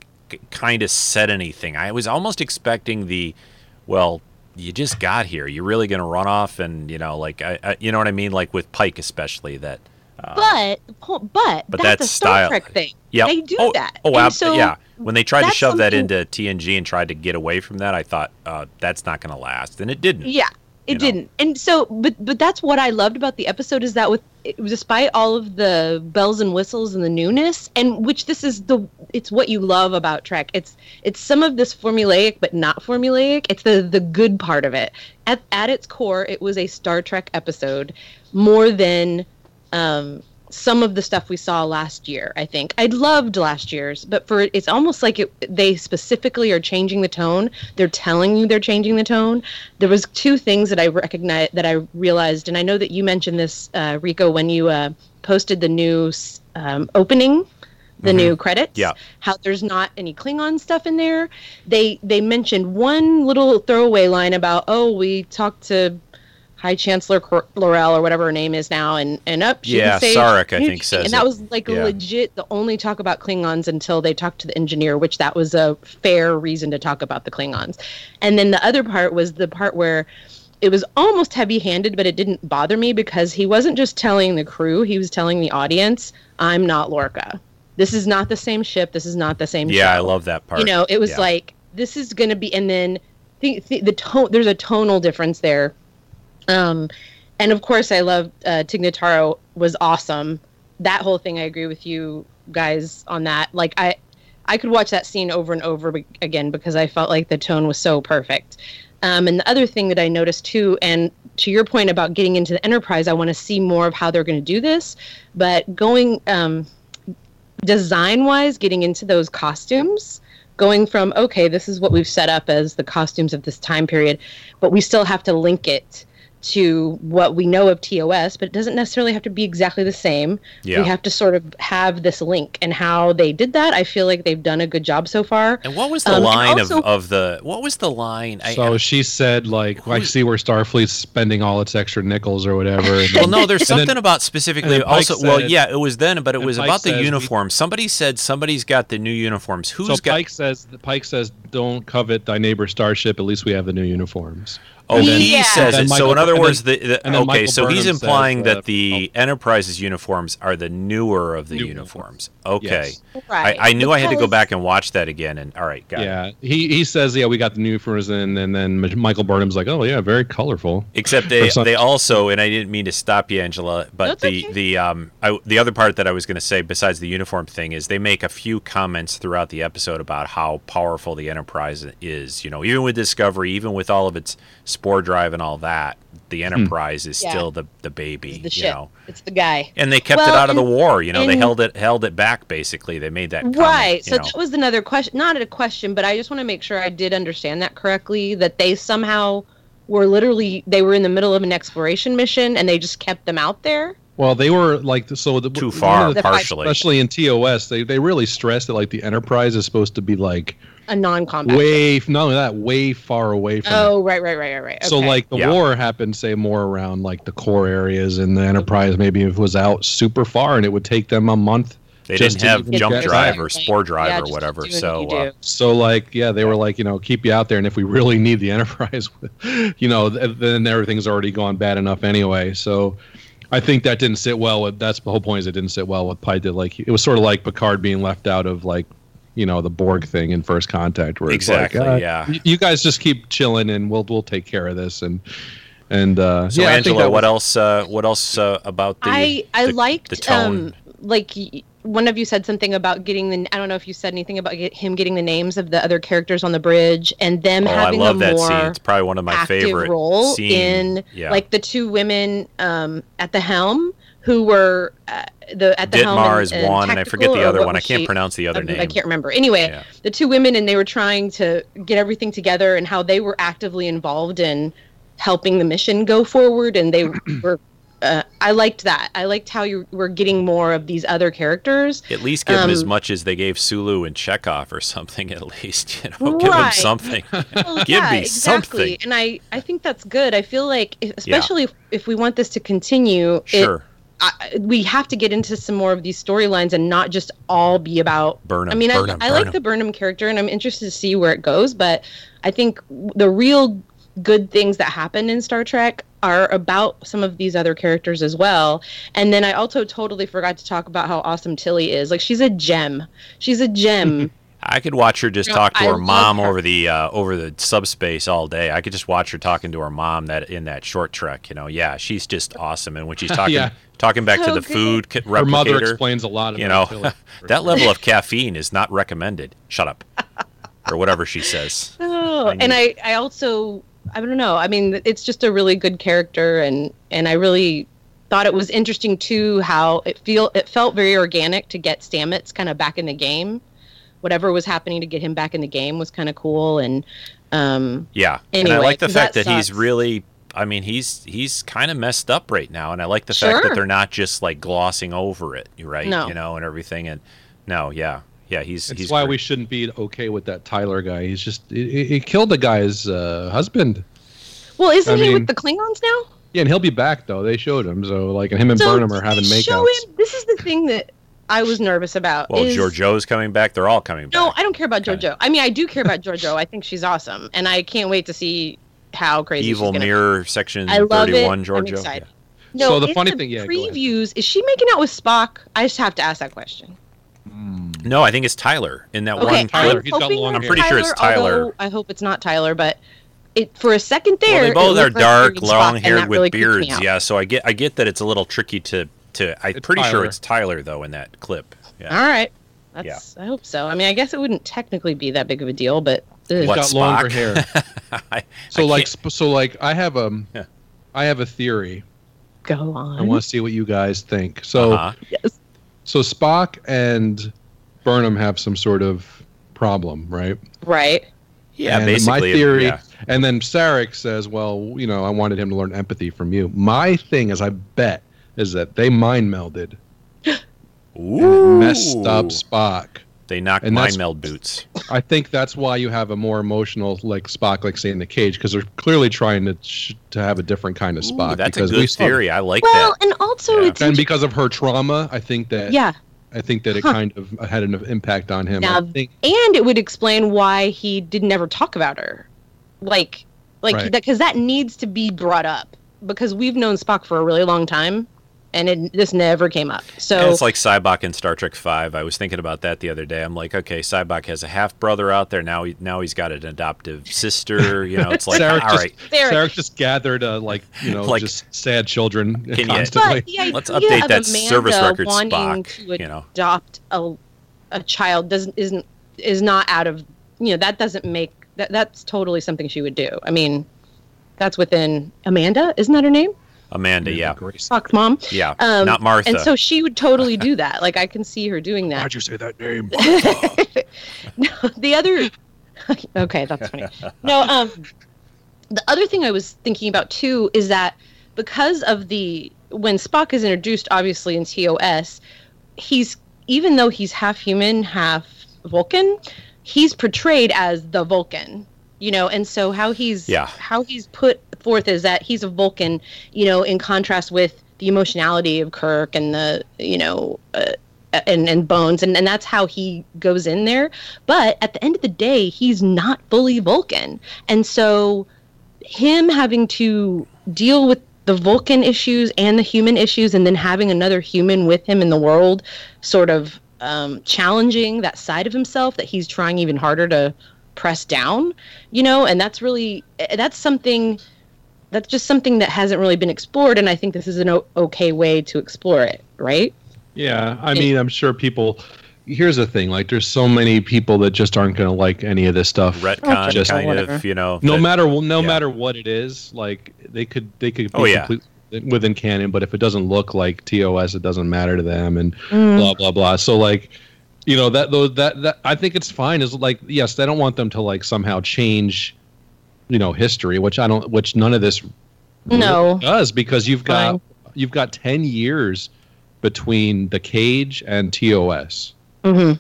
Speaker 5: kind of said anything. I was almost expecting the, well, you just got here. You're really going to run off and you know like I, I you know what I mean like with Pike especially that. Uh,
Speaker 6: but but,
Speaker 5: But
Speaker 6: that's,
Speaker 5: that's
Speaker 6: a Star Trek thing.
Speaker 5: Yep.
Speaker 6: They do
Speaker 5: oh,
Speaker 6: that.
Speaker 5: Oh, ab-
Speaker 6: so
Speaker 5: yeah. When they tried to shove that into TNG and tried to get away from that, I thought uh, that's not going to last, and it didn't.
Speaker 6: Yeah, it didn't. And so, but but that's what I loved about the episode is that with despite all of the bells and whistles and the newness, and which this is the it's what you love about Trek. It's it's some of this formulaic but not formulaic. It's the the good part of it. At at its core, it was a Star Trek episode more than um some of the stuff we saw last year i think. I loved last year's but for it's almost like it, they specifically are changing the tone. They're telling you they're changing the tone. There was two things that i recognized that i realized and i know that you mentioned this uh, rico when you uh, posted the new um, opening the new credits
Speaker 5: Yeah.
Speaker 6: how there's not any klingon stuff in there. They they mentioned one little throwaway line about oh we talked to High Chancellor Cor- L'Rell or whatever her name is now, and and up. She
Speaker 5: Yeah,
Speaker 6: say
Speaker 5: Sarek, I think, says
Speaker 6: and that was like
Speaker 5: Yeah.
Speaker 6: legit the only talk about Klingons until they talked to the engineer, which that was a fair reason to talk about the Klingons. And then the other part was the part where it was almost heavy-handed, but it didn't bother me because he wasn't just telling the crew; he was telling the audience, "I'm not Lorca. This is not the same ship. This is not the same." Ship.
Speaker 5: Yeah, I love that part.
Speaker 6: You know, it was
Speaker 5: Yeah.
Speaker 6: like this is going to be, and then the, the, the tone. There's a tonal difference there. Um, and of course, I love uh, Tig Notaro was awesome. That whole thing, I agree with you guys on that. Like I, I could watch that scene over and over again because I felt like the tone was so perfect. Um, and the other thing that I noticed too, and to your point about getting into the enterprise, I want to see more of how they're going to do this. But going um, design wise, getting into those costumes, going from okay, this is what we've set up as the costumes of this time period, but we still have to link it to what we know of TOS, but it doesn't necessarily have to be exactly the same.
Speaker 5: Yeah.
Speaker 6: We have to sort of have this link, and how they did that, I feel like they've done a good job so far.
Speaker 5: And what was the
Speaker 6: Um,
Speaker 5: line
Speaker 6: also-
Speaker 5: of, of the what was the line? I,
Speaker 7: So she said, like, I see where Starfleet's spending all its extra nickels or whatever. and
Speaker 5: well,
Speaker 7: then-
Speaker 5: no, there's
Speaker 7: and then-
Speaker 5: something about specifically.
Speaker 7: and then
Speaker 5: Also, well,
Speaker 7: said-
Speaker 5: yeah, it was then, but it was
Speaker 7: Pike
Speaker 5: about the
Speaker 7: says we-
Speaker 5: uniforms. Somebody said somebody's got the new uniforms. Who's
Speaker 7: so
Speaker 5: got?
Speaker 7: Pike says Pike says don't covet thy neighbor's starship. At least we have the new uniforms.
Speaker 5: Oh,
Speaker 7: then-
Speaker 5: he
Speaker 6: Yeah.
Speaker 5: says it.
Speaker 7: then
Speaker 5: so in other words,
Speaker 7: then-
Speaker 5: the, the okay.
Speaker 7: Michael
Speaker 5: So he's implying
Speaker 7: says, uh,
Speaker 5: that the Enterprise's uniforms are the newer of the
Speaker 7: New
Speaker 5: uniforms. Okay,
Speaker 7: Yes.
Speaker 6: Right.
Speaker 5: I, I knew I had to go back and watch that again. And all right, got it.
Speaker 7: Yeah, he he says yeah we got the new uniforms and and then Michael Burnham's like oh yeah very colorful.
Speaker 5: Except they they also, and I didn't mean to stop you, Angela, but
Speaker 6: That's
Speaker 5: the
Speaker 6: okay.
Speaker 5: the um I, the other part that I was going to say besides the uniform thing is they make a few comments throughout the episode about how powerful the Enterprise is. You know, even with Discovery, even with all of its spore drive and all that, the hmm. Enterprise is
Speaker 6: Yeah.
Speaker 5: still the the baby.
Speaker 6: the
Speaker 5: you
Speaker 6: ship.
Speaker 5: know.
Speaker 6: It's the guy.
Speaker 5: And they kept it
Speaker 6: Well,
Speaker 5: out of the war. You know, they held it held it back. Basically, they made that comment,
Speaker 6: right.
Speaker 5: you
Speaker 6: So
Speaker 5: know.
Speaker 6: that was another question. Not a question, but I just want to make sure I did understand that correctly. That they somehow were literally they were in the middle of an exploration mission and they just kept them out there.
Speaker 7: Well, they were like so the,
Speaker 5: too far,
Speaker 7: the-
Speaker 5: partially.
Speaker 7: especially in TOS. They they really stressed that like the Enterprise is supposed to be like
Speaker 6: A non-combat.
Speaker 7: way not only that way far away from.
Speaker 6: Oh, right, right, right, right, right.
Speaker 7: So like the
Speaker 5: Yeah.
Speaker 7: war happened, say more around like the core areas, and the Enterprise maybe it was out super far, and it would take them a month.
Speaker 5: They
Speaker 7: just
Speaker 5: didn't
Speaker 7: to
Speaker 5: have jump drive or spore drive
Speaker 6: Yeah,
Speaker 5: or whatever.
Speaker 6: doing what
Speaker 5: So uh.
Speaker 7: So like yeah, they were like you know keep you out there, and if we really need the Enterprise, you know then everything's already gone bad enough anyway. So I think that didn't sit well with. That's the whole point is it didn't sit well with Pike. Did like it was sort of like Picard being left out of like you know the Borg thing in First Contact, where it's
Speaker 5: Exactly,
Speaker 7: like, uh,
Speaker 5: yeah.
Speaker 7: you guys just keep chilling, and we'll we'll take care of this, and and uh,
Speaker 5: So
Speaker 7: yeah, I think
Speaker 5: Angela,
Speaker 7: that
Speaker 5: what
Speaker 7: was-
Speaker 5: else? Uh, what else uh, about the?
Speaker 6: I I
Speaker 5: the-
Speaker 6: liked
Speaker 5: the tone.
Speaker 6: um like one of you said something about getting the I don't know if you said anything about get, him getting the names of the other characters on the bridge and them
Speaker 5: oh, I love
Speaker 6: a
Speaker 5: that
Speaker 6: more
Speaker 5: scene. It's probably one of my
Speaker 6: active
Speaker 5: favorite
Speaker 6: role
Speaker 5: scene.
Speaker 6: in
Speaker 5: yeah.
Speaker 6: like the two women um, at the helm who were uh, the at the helm.
Speaker 5: Detmer
Speaker 6: and-
Speaker 5: is
Speaker 6: and
Speaker 5: one, and I forget the other one. I can't
Speaker 6: she?
Speaker 5: pronounce the other
Speaker 6: I,
Speaker 5: name.
Speaker 6: I can't remember. Anyway,
Speaker 5: Yeah.
Speaker 6: the two women, and they were trying to get everything together, and how they were actively involved in helping the mission go forward, and they were. Uh, I liked that. I liked how you were getting more of these other characters.
Speaker 5: At least give them as
Speaker 6: Um,
Speaker 5: much as they gave Sulu and Chekov or something. At least you know, give
Speaker 6: them
Speaker 5: something.
Speaker 6: Well,
Speaker 5: give
Speaker 6: yeah,
Speaker 5: me
Speaker 6: exactly.
Speaker 5: something.
Speaker 6: And I, I think that's good. I feel like, if- especially if, if we want this to continue, it,
Speaker 5: Sure.
Speaker 6: I, we have to get into some more of these storylines and not just all be about
Speaker 5: Burnham,
Speaker 6: I mean,
Speaker 5: Burnham,
Speaker 6: I, I like the Burnham character, and I'm interested to see where it goes. But I think the real good things that happen in Star Trek are about some of these other characters as well. And then I also totally forgot to talk about how awesome Tilly is. Like she's a gem. She's a gem.
Speaker 5: I could watch her just
Speaker 6: No,
Speaker 5: talk to
Speaker 6: I
Speaker 5: her mom
Speaker 6: her.
Speaker 5: over the uh, over the subspace all day. I could just watch her talking to her mom that in that short trek. You know, yeah, she's just awesome. And when she's talking
Speaker 7: Yeah.
Speaker 5: Talking back to the
Speaker 6: good.
Speaker 5: food ca-
Speaker 7: Her mother explains a lot.
Speaker 5: of
Speaker 7: you
Speaker 5: know,
Speaker 7: Tilly.
Speaker 5: that level of caffeine is not recommended. Shut up, or whatever she says.
Speaker 6: Oh,
Speaker 5: I
Speaker 6: and I, I also, I don't know. I mean, it's just a really good character, and and I really thought it was interesting too how it feel it felt very organic to get Stamets kind of back in the game. Whatever was happening to get him back in the game was kind of cool, and um,
Speaker 5: Yeah, and I like the fact
Speaker 6: that
Speaker 5: that, he's really. I mean, he's he's kind of messed up right now, and I like the fact that they're not just like glossing over it, right?
Speaker 6: No.
Speaker 5: You know, and everything. And no, yeah, yeah, he's
Speaker 7: That's
Speaker 5: he's
Speaker 7: why
Speaker 5: great.
Speaker 7: we shouldn't be okay with that Tyler guy. He's just he, he- he killed the guy's uh, husband.
Speaker 6: well, isn't
Speaker 7: I
Speaker 6: he
Speaker 7: mean-
Speaker 6: with the Klingons now?
Speaker 7: Yeah, and he'll be back though. They showed him. So like, and him and
Speaker 6: So
Speaker 7: Burnham are having
Speaker 6: they show him? This is the thing that I was nervous about.
Speaker 5: Well,
Speaker 6: is,
Speaker 5: Georgiou's coming back. They're all coming back.
Speaker 6: No, I don't care about
Speaker 5: Okay.
Speaker 6: I mean, I do care about JoJo. I think she's awesome, and I can't wait to see how crazy
Speaker 5: Evil
Speaker 6: she's gonna
Speaker 5: Mirror section
Speaker 6: I love it.
Speaker 5: 31,
Speaker 6: I'm excited.
Speaker 5: Yeah.
Speaker 6: No,
Speaker 7: So the
Speaker 6: in
Speaker 7: funny thing- yeah,
Speaker 6: previews is she making out with Spock? I just have to ask that question. Hmm.
Speaker 5: No, I think it's Tyler in that
Speaker 6: Okay,
Speaker 5: one.
Speaker 7: Tyler,
Speaker 6: I'm
Speaker 7: he's got long.
Speaker 5: I'm pretty sure it's Tyler.
Speaker 6: I hope it's not Tyler, but it for a second there.
Speaker 5: Well, they both are
Speaker 6: looked like
Speaker 5: dark, long haired with
Speaker 6: really
Speaker 5: beards. Yeah, so I get I get that it's a little tricky to to. I'm
Speaker 7: It's
Speaker 5: pretty sure it's Tyler though in that clip. Yeah.
Speaker 6: All right, that's. I hope so. I mean, I guess it wouldn't technically be that big of a deal, but ugh.
Speaker 7: He's
Speaker 5: What,
Speaker 7: got longer hair.
Speaker 5: I,
Speaker 7: So
Speaker 5: I
Speaker 7: like,
Speaker 5: can't-
Speaker 7: sp- so like, I have a,
Speaker 5: Yeah.
Speaker 7: I have a theory.
Speaker 6: go on.
Speaker 7: I want to see what you guys think. So,
Speaker 5: uh-huh.
Speaker 6: yes.
Speaker 7: so Spock and Burnham have some sort of problem, right?
Speaker 6: Right.
Speaker 5: yeah,
Speaker 7: and
Speaker 5: basically.
Speaker 7: my theory,
Speaker 5: yeah.
Speaker 7: and then Sarek says, "Well, you know, I wanted him to learn empathy from you." My thing is, I bet, is that they mind melded and it messed up Spock.
Speaker 5: They knocked
Speaker 7: and
Speaker 5: mind
Speaker 7: that's-
Speaker 5: meld boots.
Speaker 7: I think that's why you have a more emotional like Spock, like say in the cage, because they're clearly trying to sh- to have a different kind of Spock.
Speaker 5: Ooh, that's a
Speaker 7: because we
Speaker 5: good
Speaker 7: saw-
Speaker 5: theory. I like
Speaker 6: Well,
Speaker 5: that.
Speaker 6: and also
Speaker 5: Yeah.
Speaker 6: it's
Speaker 7: And because of her trauma, I think that
Speaker 6: yeah,
Speaker 7: I think that it
Speaker 6: Huh.
Speaker 7: kind of uh, had an impact on him.
Speaker 6: Now,
Speaker 7: I think
Speaker 6: and it would explain why he didn't ever talk about her, like, like
Speaker 7: Right.
Speaker 6: that because that needs to be brought up because we've known Spock for a really long time, and it this never came up. So
Speaker 5: And it's like Sybok in Star Trek Five. I was thinking about that the other day. I'm like, okay, Sybok has a half brother out there now. He now he's got an adoptive sister. You know, it's like,
Speaker 7: Sarek
Speaker 5: all
Speaker 7: just
Speaker 5: right,
Speaker 6: Sarek-
Speaker 7: Sarek just gathered uh, like you know
Speaker 5: Like-
Speaker 7: just sad children
Speaker 5: Can you-
Speaker 7: constantly.
Speaker 6: but the idea
Speaker 5: Let's
Speaker 6: of
Speaker 5: update that
Speaker 6: Amanda
Speaker 5: service record,
Speaker 6: wanting
Speaker 5: Spock,
Speaker 6: to
Speaker 5: you know.
Speaker 6: adopt a a child doesn't isn't is not out of you know that doesn't make that that's totally something she would do. I mean, that's within Amanda, isn't that her name?
Speaker 5: Amanda. Yeah,
Speaker 7: Grace.
Speaker 6: Spock's mom.
Speaker 5: yeah,
Speaker 6: Um,
Speaker 5: not Martha.
Speaker 6: And so she would totally do that. Like I can see her doing that.
Speaker 7: How'd you say that name?
Speaker 6: no, the other. okay, that's funny. No, um, the other thing I was thinking about too is that because of the when Spock is introduced, obviously in TOS, he's even though he's half human, half Vulcan, he's portrayed as the Vulcan. You know, and so how he's
Speaker 5: Yeah.
Speaker 6: how he's put forth is that he's a Vulcan. You know, in contrast with the emotionality of Kirk and the you know. Uh, and, and bones and, and that's how he goes in there but at the end of the day he's not fully vulcan and so him having to deal with the vulcan issues and the human issues and then having another human with him in the world sort of um, challenging that side of himself that he's trying even harder to press down you know and that's really eh, that's something that's just something that hasn't really been explored and i think this is an o- okay way to explore it right
Speaker 7: Yeah, I mean, I'm sure people. Here's the thing: like, there's so many people that just aren't going to like any of this stuff.
Speaker 5: retcon
Speaker 7: Just-
Speaker 5: kind
Speaker 6: whatever.
Speaker 5: of, you know.
Speaker 7: no
Speaker 5: that-
Speaker 7: matter no
Speaker 5: yeah.
Speaker 7: matter what it is, like they could they could. Be
Speaker 5: Oh, yeah.
Speaker 7: complete- within, within canon, but if it doesn't look like TOS, it doesn't matter to them, and
Speaker 6: Mm.
Speaker 7: blah blah blah. So like, you know that though that that I think it's fine. Is like yes, they don't want them to like somehow change, you know, history, which I don't, which none of this
Speaker 6: No.
Speaker 7: does because you've got
Speaker 6: Fine.
Speaker 7: you've got ten years between the cage and TOS.
Speaker 6: hmm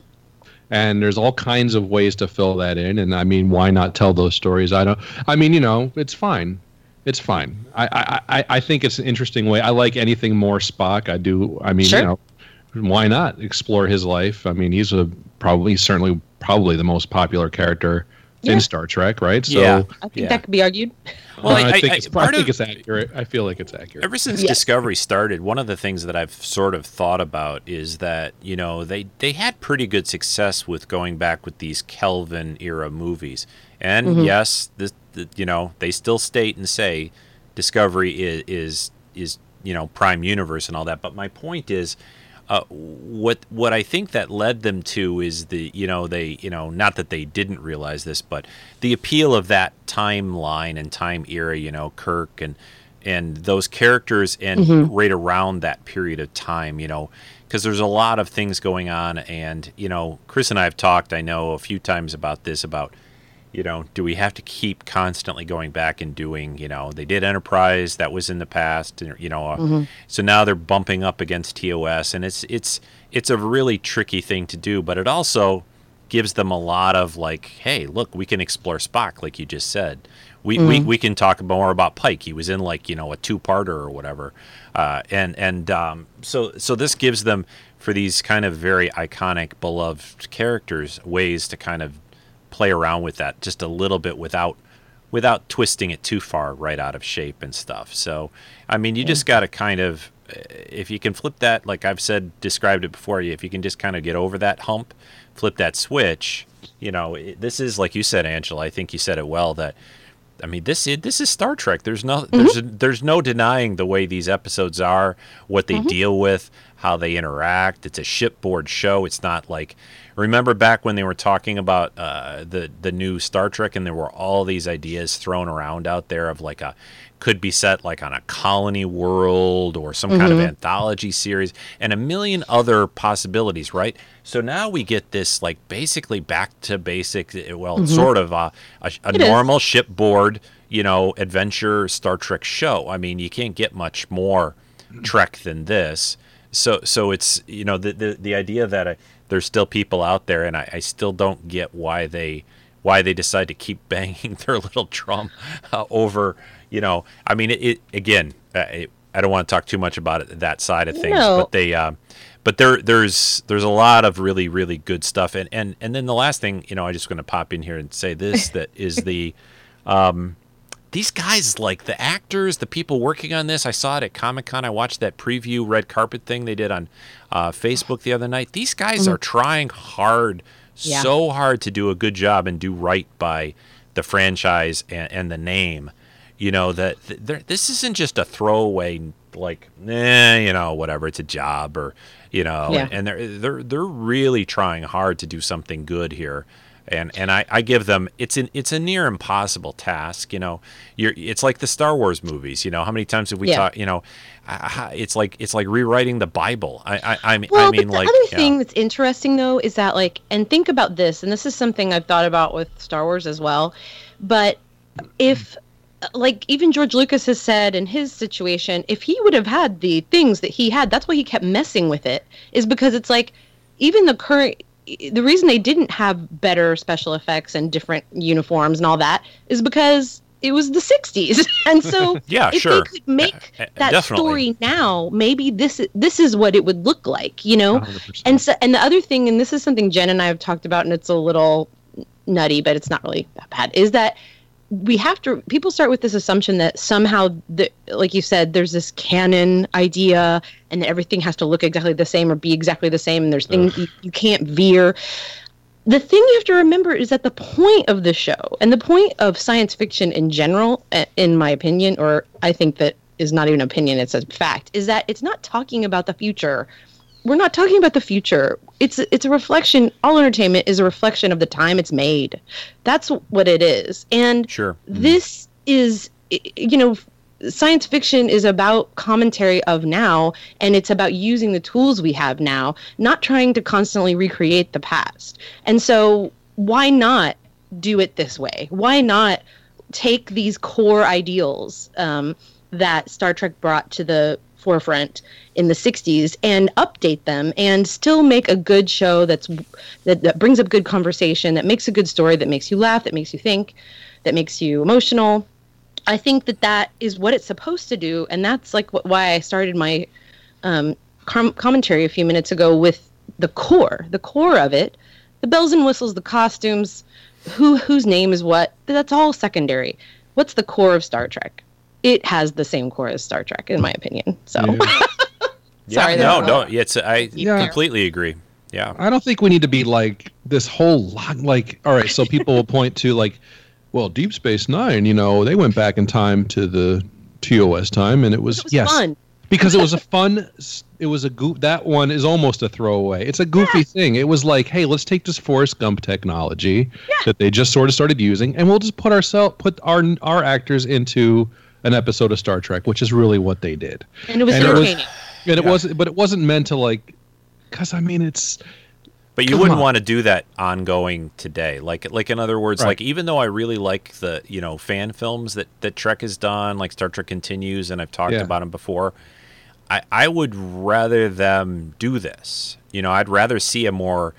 Speaker 7: and there's all kinds of ways to fill that in and i mean why not tell those stories i don't i mean you know it's fine it's fine i i i, I think it's an interesting way i like anything more spock i do i mean
Speaker 6: Sure.
Speaker 7: you know why not explore his life i mean he's a probably certainly probably the most popular character
Speaker 6: Yeah.
Speaker 7: in star trek right so
Speaker 5: Yeah.
Speaker 6: I think
Speaker 5: Yeah.
Speaker 6: that could be argued.
Speaker 5: Well,
Speaker 7: I,
Speaker 5: I-
Speaker 7: think
Speaker 5: I-
Speaker 7: it's, I
Speaker 5: part
Speaker 7: think
Speaker 5: of-
Speaker 7: it's accurate i feel like it's accurate
Speaker 5: Ever since
Speaker 6: Yes.
Speaker 5: Discovery started, one of the things that I've sort of thought about is that you know they they had pretty good success with going back with these Kelvin era movies, and
Speaker 6: Mm-hmm.
Speaker 5: yes, this the, you know they still state and say Discovery is is is you know Prime Universe and all that. But my point is, uh, what what I think that led them to is the you know they you know not that they didn't realize this, but the appeal of that timeline and time era. You know, Kirk and and those characters and right around that period of time. You know. Because there's a lot of things going on, and you know, Chris and I have talked. I know a few times about this. About you know, do we have to keep constantly going back and doing, you know, they did Enterprise that was in the past, and you know, uh, so now they're bumping up against TOS, and it's it's it's a really tricky thing to do, but it also gives them a lot of like, hey, look, we can explore Spock, like you just said. We, we, we can talk more about Pike. He was in like you know a two-parter or whatever, uh, and and um, so so this gives them for these kind of very iconic, beloved characters ways to kind of play around with that just a little bit without without twisting it too far right out of shape and stuff. So, I mean, you just got to kind of uh, if you can flip that like I've said described it before you if you can just kind of get over that hump, flip that switch, you know, it, this is like you said Angela, I think you said it well that I mean, this is this is Star Trek. There's no mm-hmm. there's there's no denying the way these episodes are, what they mm-hmm. deal with, how they interact. It's a shipboard show. It's not like remember back when they were talking about uh, the the new Star Trek, and there were all these ideas thrown around out there of like a could be set like on a colony world or some kind of anthology series and a million other possibilities right? So now we get this like basically back to basic well sort of uh, a, a
Speaker 6: It is.
Speaker 5: normal shipboard you know adventure star trek show. I mean you can't get much more trek than this. So so it's you know the the, the idea that uh there's still people out there and I, I still don't get why they why they decide to keep banging their little drum uh, over you know i mean it, it again uh, it, i don't want to talk too much about it that side of things
Speaker 6: No.
Speaker 5: but they uh, but there there's there's a lot of really really good stuff and and and then the last thing you know i'm just going to pop in here and say this that is the um these guys like the actors the people working on this i saw it at comic-con. I watched that preview red carpet thing they did on uh, facebook the other night. These guys are trying hard
Speaker 6: Yeah.
Speaker 5: so hard to do a good job and do right by the franchise and, and the name. You know that th- this isn't just a throwaway like eh, you know whatever it's a job or you know
Speaker 6: Yeah.
Speaker 5: and they're they're they're really trying hard to do something good here and and I, I give them it's an it's a near impossible task you know you're it's like the Star Wars movies you know how many times have we
Speaker 6: Yeah.
Speaker 5: talked you know uh, it's like it's like rewriting the Bible I I I mean,
Speaker 6: Well,
Speaker 5: I mean
Speaker 6: but the
Speaker 5: like
Speaker 6: other thing that's interesting though is that like, and think about this, and this is something I've thought about with Star Wars as well. But if, like, even George Lucas has said in his situation, if he would have had the things that he had, that's why he kept messing with it. Is because it's like, even the current. The reason they didn't have better special effects and different uniforms and all that is because it was the 60s. and so
Speaker 5: Yeah,
Speaker 6: if
Speaker 5: sure.
Speaker 6: they could make
Speaker 5: uh,
Speaker 6: that
Speaker 5: definitely.
Speaker 6: story now, maybe this this is what it would look like, you know?
Speaker 7: 100%.
Speaker 6: And so, and the other thing, and this is something Jen and I have talked about, and it's a little nutty, but it's not really that bad, is that we have to. People start with this assumption that somehow, the, like you said, there's this canon idea, and everything has to look exactly the same or be exactly the same, and there's things you, you can't veer. The thing you have to remember is that the point of the show and the point of science fiction in general, in my opinion, or I think that is not even opinion, it's a fact, is that it's not talking about the future we're not talking about the future. It's it's a reflection. All entertainment is a reflection of the time it's made. That's what it is. And
Speaker 5: sure
Speaker 6: this is, you know, science fiction is about commentary of now and it's about using the tools we have now not trying to constantly recreate the past and so why not do it this way why not take these core ideals um, that star trek brought to the forefront in the 60s and update them and still make a good show that's that, that brings up good conversation that makes a good story that makes you laugh that makes you think that makes you emotional I think that that is what it's supposed to do, and that's like wh- why I started my um, com- commentary a few minutes ago with the core, the core of it, the bells and whistles, the costumes, who whose name is what. That's all secondary. What's the core of Star Trek? It has the same core as Star Trek, in my opinion. So,
Speaker 5: Yeah,
Speaker 6: Sorry,
Speaker 5: no,
Speaker 6: that's
Speaker 5: no, it's I
Speaker 7: Yeah.
Speaker 5: completely agree. Yeah.
Speaker 7: I don't think we need to be like this whole lot. Like, all right, so people will point to like, well, Deep Space Nine. You know, they went back in time to the TOS time, and it was,
Speaker 6: it was
Speaker 7: yes,
Speaker 6: fun.
Speaker 7: because it was a fun. It was a goof. That one is almost a throwaway. It's a goofy thing. It was like, hey, let's take this Forrest Gump technology that they just sort of started using, and we'll just put ourselves put our our actors into an episode of Star Trek, which is really what they did.
Speaker 6: And it was
Speaker 7: And it was- And it wasn't, but it wasn't meant to like, because I mean, it's
Speaker 5: But you wouldn't
Speaker 7: on.
Speaker 5: want to do that ongoing today. Like like in other words,
Speaker 7: Right.
Speaker 5: like even though I really like the, you know, fan films that that Trek has done, like Star Trek Continues and I've talked
Speaker 7: Yeah.
Speaker 5: about them before, I I would rather them do this. You know, I'd rather see a more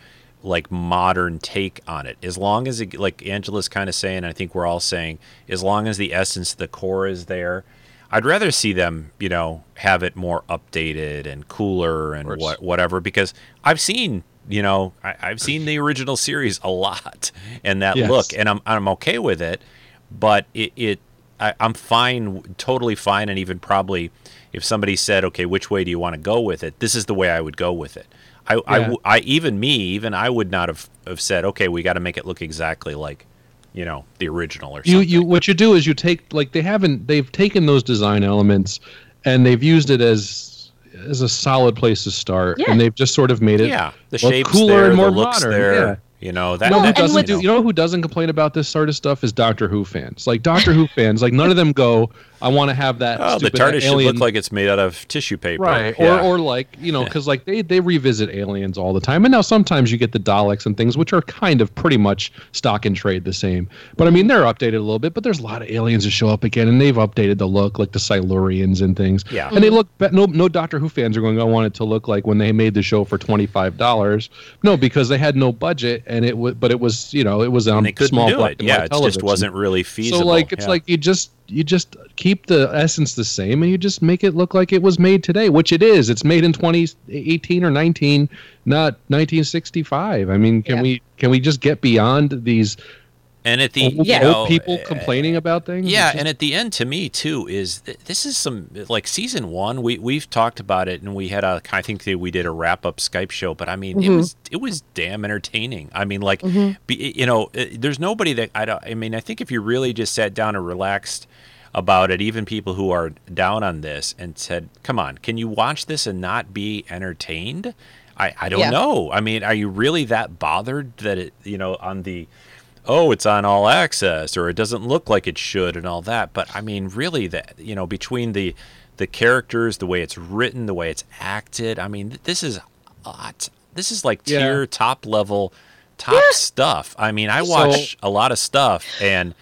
Speaker 5: like modern take on it. As long as it, like Angela's kind of saying, I think we're all saying, as long as the essence, the core is there, I'd rather see them, you know, have it more updated and cooler and what whatever because I've seen, you know, I, I've seen the original series a lot and that
Speaker 7: Yes.
Speaker 5: look, and I'm I'm okay with it, but it, it I, I'm fine, totally fine, and even probably if somebody said, okay, which way do you want to go with it? This is the way I would go with it. I, I,
Speaker 7: Yeah.
Speaker 5: w- I- even me, even I would not have, have said, okay, we got to make it look exactly like, you know, the original or something.
Speaker 7: you what you do is you take like they haven't they've taken those design elements and they've used it as as a solid place to start
Speaker 6: Yeah.
Speaker 7: and they've just sort of made it
Speaker 5: yeah, the
Speaker 7: look
Speaker 5: shapes
Speaker 7: cooler
Speaker 5: there,
Speaker 7: and more
Speaker 5: the looks
Speaker 7: modern,
Speaker 5: there.
Speaker 7: yeah.
Speaker 5: You know that.
Speaker 7: you know who
Speaker 5: that-
Speaker 7: doesn't
Speaker 6: with-
Speaker 7: do you know who doesn't complain about this sort of stuff is Doctor Who fans. Like Doctor Who fans, like none of them go, I want to have that
Speaker 5: Oh, the TARDIS should look like it's made out of tissue paper.
Speaker 7: right
Speaker 5: Yeah.
Speaker 7: or or like you know because like they they revisit aliens all the time and now sometimes you get the daleks and things which are kind of pretty much stock and trade the same but i mean they're updated a little bit but there's a lot of aliens that show up again and they've updated the look like the silurians and things
Speaker 5: Yeah.
Speaker 7: and they look no no doctor who fans are going i want it to look like when they made the show for $25 no because they had no budget and it was but it was you know it was on
Speaker 5: and
Speaker 7: small black
Speaker 5: it. Yeah, it just wasn't really feasible.
Speaker 7: So like it's
Speaker 5: Yeah.
Speaker 7: like you just you just keep the essence the same and you just make it look like it was made today, which it is. It's made in 2018 or 19, not 1965. I mean, can
Speaker 6: Yeah.
Speaker 7: we can we just get beyond these
Speaker 5: and at the
Speaker 7: old,
Speaker 5: you
Speaker 7: old
Speaker 5: know,
Speaker 7: people
Speaker 5: uh,
Speaker 7: complaining about things?
Speaker 5: Yeah,
Speaker 7: just-
Speaker 5: and at the end, to me too, is th- this is some like season one. We we've talked about it, and we had a I think that we did a wrap up Skype show, but I mean, it was it was damn entertaining. I mean, like, be, you know, uh, there's nobody that I don't. I mean, I think if you really just sat down and relaxed about it, even people who are down on this and said, "Come on, can you watch this and not be entertained?" I I don't
Speaker 6: Yeah.
Speaker 5: know. I mean, are you really that bothered that it you know on the oh, it's on all access or it doesn't look like it should and all that. But I mean, really, that you know, between the the characters, the way it's written, the way it's acted, I mean, this is hot. This is like
Speaker 7: Yeah.
Speaker 5: tier top level, top stuff. I mean, I
Speaker 7: So-
Speaker 5: watch a lot of stuff and.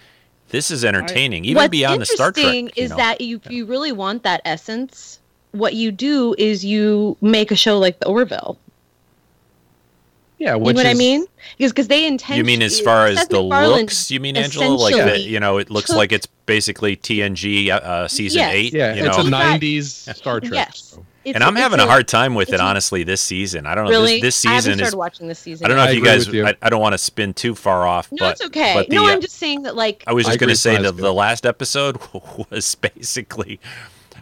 Speaker 5: This is entertaining, even
Speaker 6: What's
Speaker 5: beyond the Star Trek.
Speaker 6: interesting
Speaker 5: you
Speaker 6: is
Speaker 5: know.
Speaker 6: that you, if you really want that essence, what you do is you make a show like the Orville.
Speaker 7: yeah,
Speaker 6: You
Speaker 7: which
Speaker 6: know what I mean? Because because they intend.
Speaker 5: You mean as far as
Speaker 6: Seth
Speaker 5: the
Speaker 6: MacFarlane
Speaker 5: looks? You mean Angela? Like that? You know, it looks
Speaker 6: took-
Speaker 5: like it's basically TNG uh, uh, season
Speaker 6: Yes.
Speaker 5: eight.
Speaker 7: Yeah,
Speaker 5: you
Speaker 7: it's
Speaker 5: know?
Speaker 7: a 90s Star Trek.
Speaker 6: Yes.
Speaker 7: show.
Speaker 6: It's
Speaker 5: and I'm
Speaker 6: it's
Speaker 5: having a hard time with it, honestly, this season. I don't know.
Speaker 6: Really,
Speaker 5: This, this
Speaker 6: I haven't
Speaker 5: season
Speaker 6: started
Speaker 5: is.
Speaker 6: watching this season.
Speaker 5: I don't know
Speaker 7: I
Speaker 5: if you guys.
Speaker 7: you.
Speaker 5: I, I don't want to spin too far off,
Speaker 6: No,
Speaker 5: but
Speaker 6: it's okay.
Speaker 5: But the,
Speaker 6: no,
Speaker 5: uh,
Speaker 6: I'm just saying that like
Speaker 5: I was just going to say
Speaker 7: with
Speaker 5: that the last episode was basically.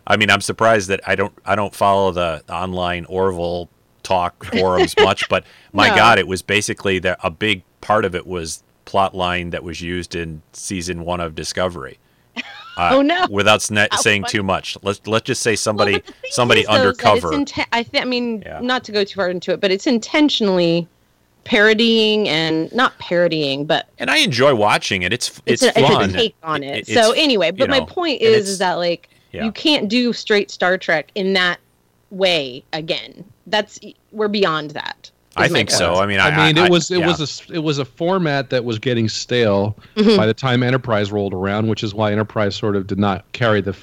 Speaker 5: I mean, I'm surprised that I don't. I don't follow the online Orville talk forums much, but my
Speaker 6: No.
Speaker 5: God, it was basically that a big part of it was plot line that was used in season one of Discovery. Uh,
Speaker 6: Oh, no.
Speaker 5: Without sna- saying
Speaker 6: funny.
Speaker 5: too much, let's let's just say somebody
Speaker 6: thing
Speaker 5: somebody undercover.
Speaker 6: It's inten- I, th- I mean,
Speaker 5: Yeah.
Speaker 6: not to go too far into it, but it's intentionally parodying and not parodying, but
Speaker 5: and I enjoy watching it. It's
Speaker 6: it's,
Speaker 5: it's,
Speaker 6: a,
Speaker 5: fun.
Speaker 6: it's a take on it.
Speaker 5: It-
Speaker 6: so anyway, but
Speaker 5: you
Speaker 6: my point
Speaker 5: point
Speaker 6: is, is that like
Speaker 5: Yeah.
Speaker 6: You can't do straight Star Trek in that way again. That's we're beyond that. Is
Speaker 5: I think
Speaker 6: point.
Speaker 5: so. I mean, I,
Speaker 7: I mean,
Speaker 5: I-
Speaker 7: it was it
Speaker 5: yeah.
Speaker 7: was a s- it was a format that was getting stale
Speaker 6: Mhm.
Speaker 7: by the time Enterprise rolled around, which is why Enterprise sort of did not carry the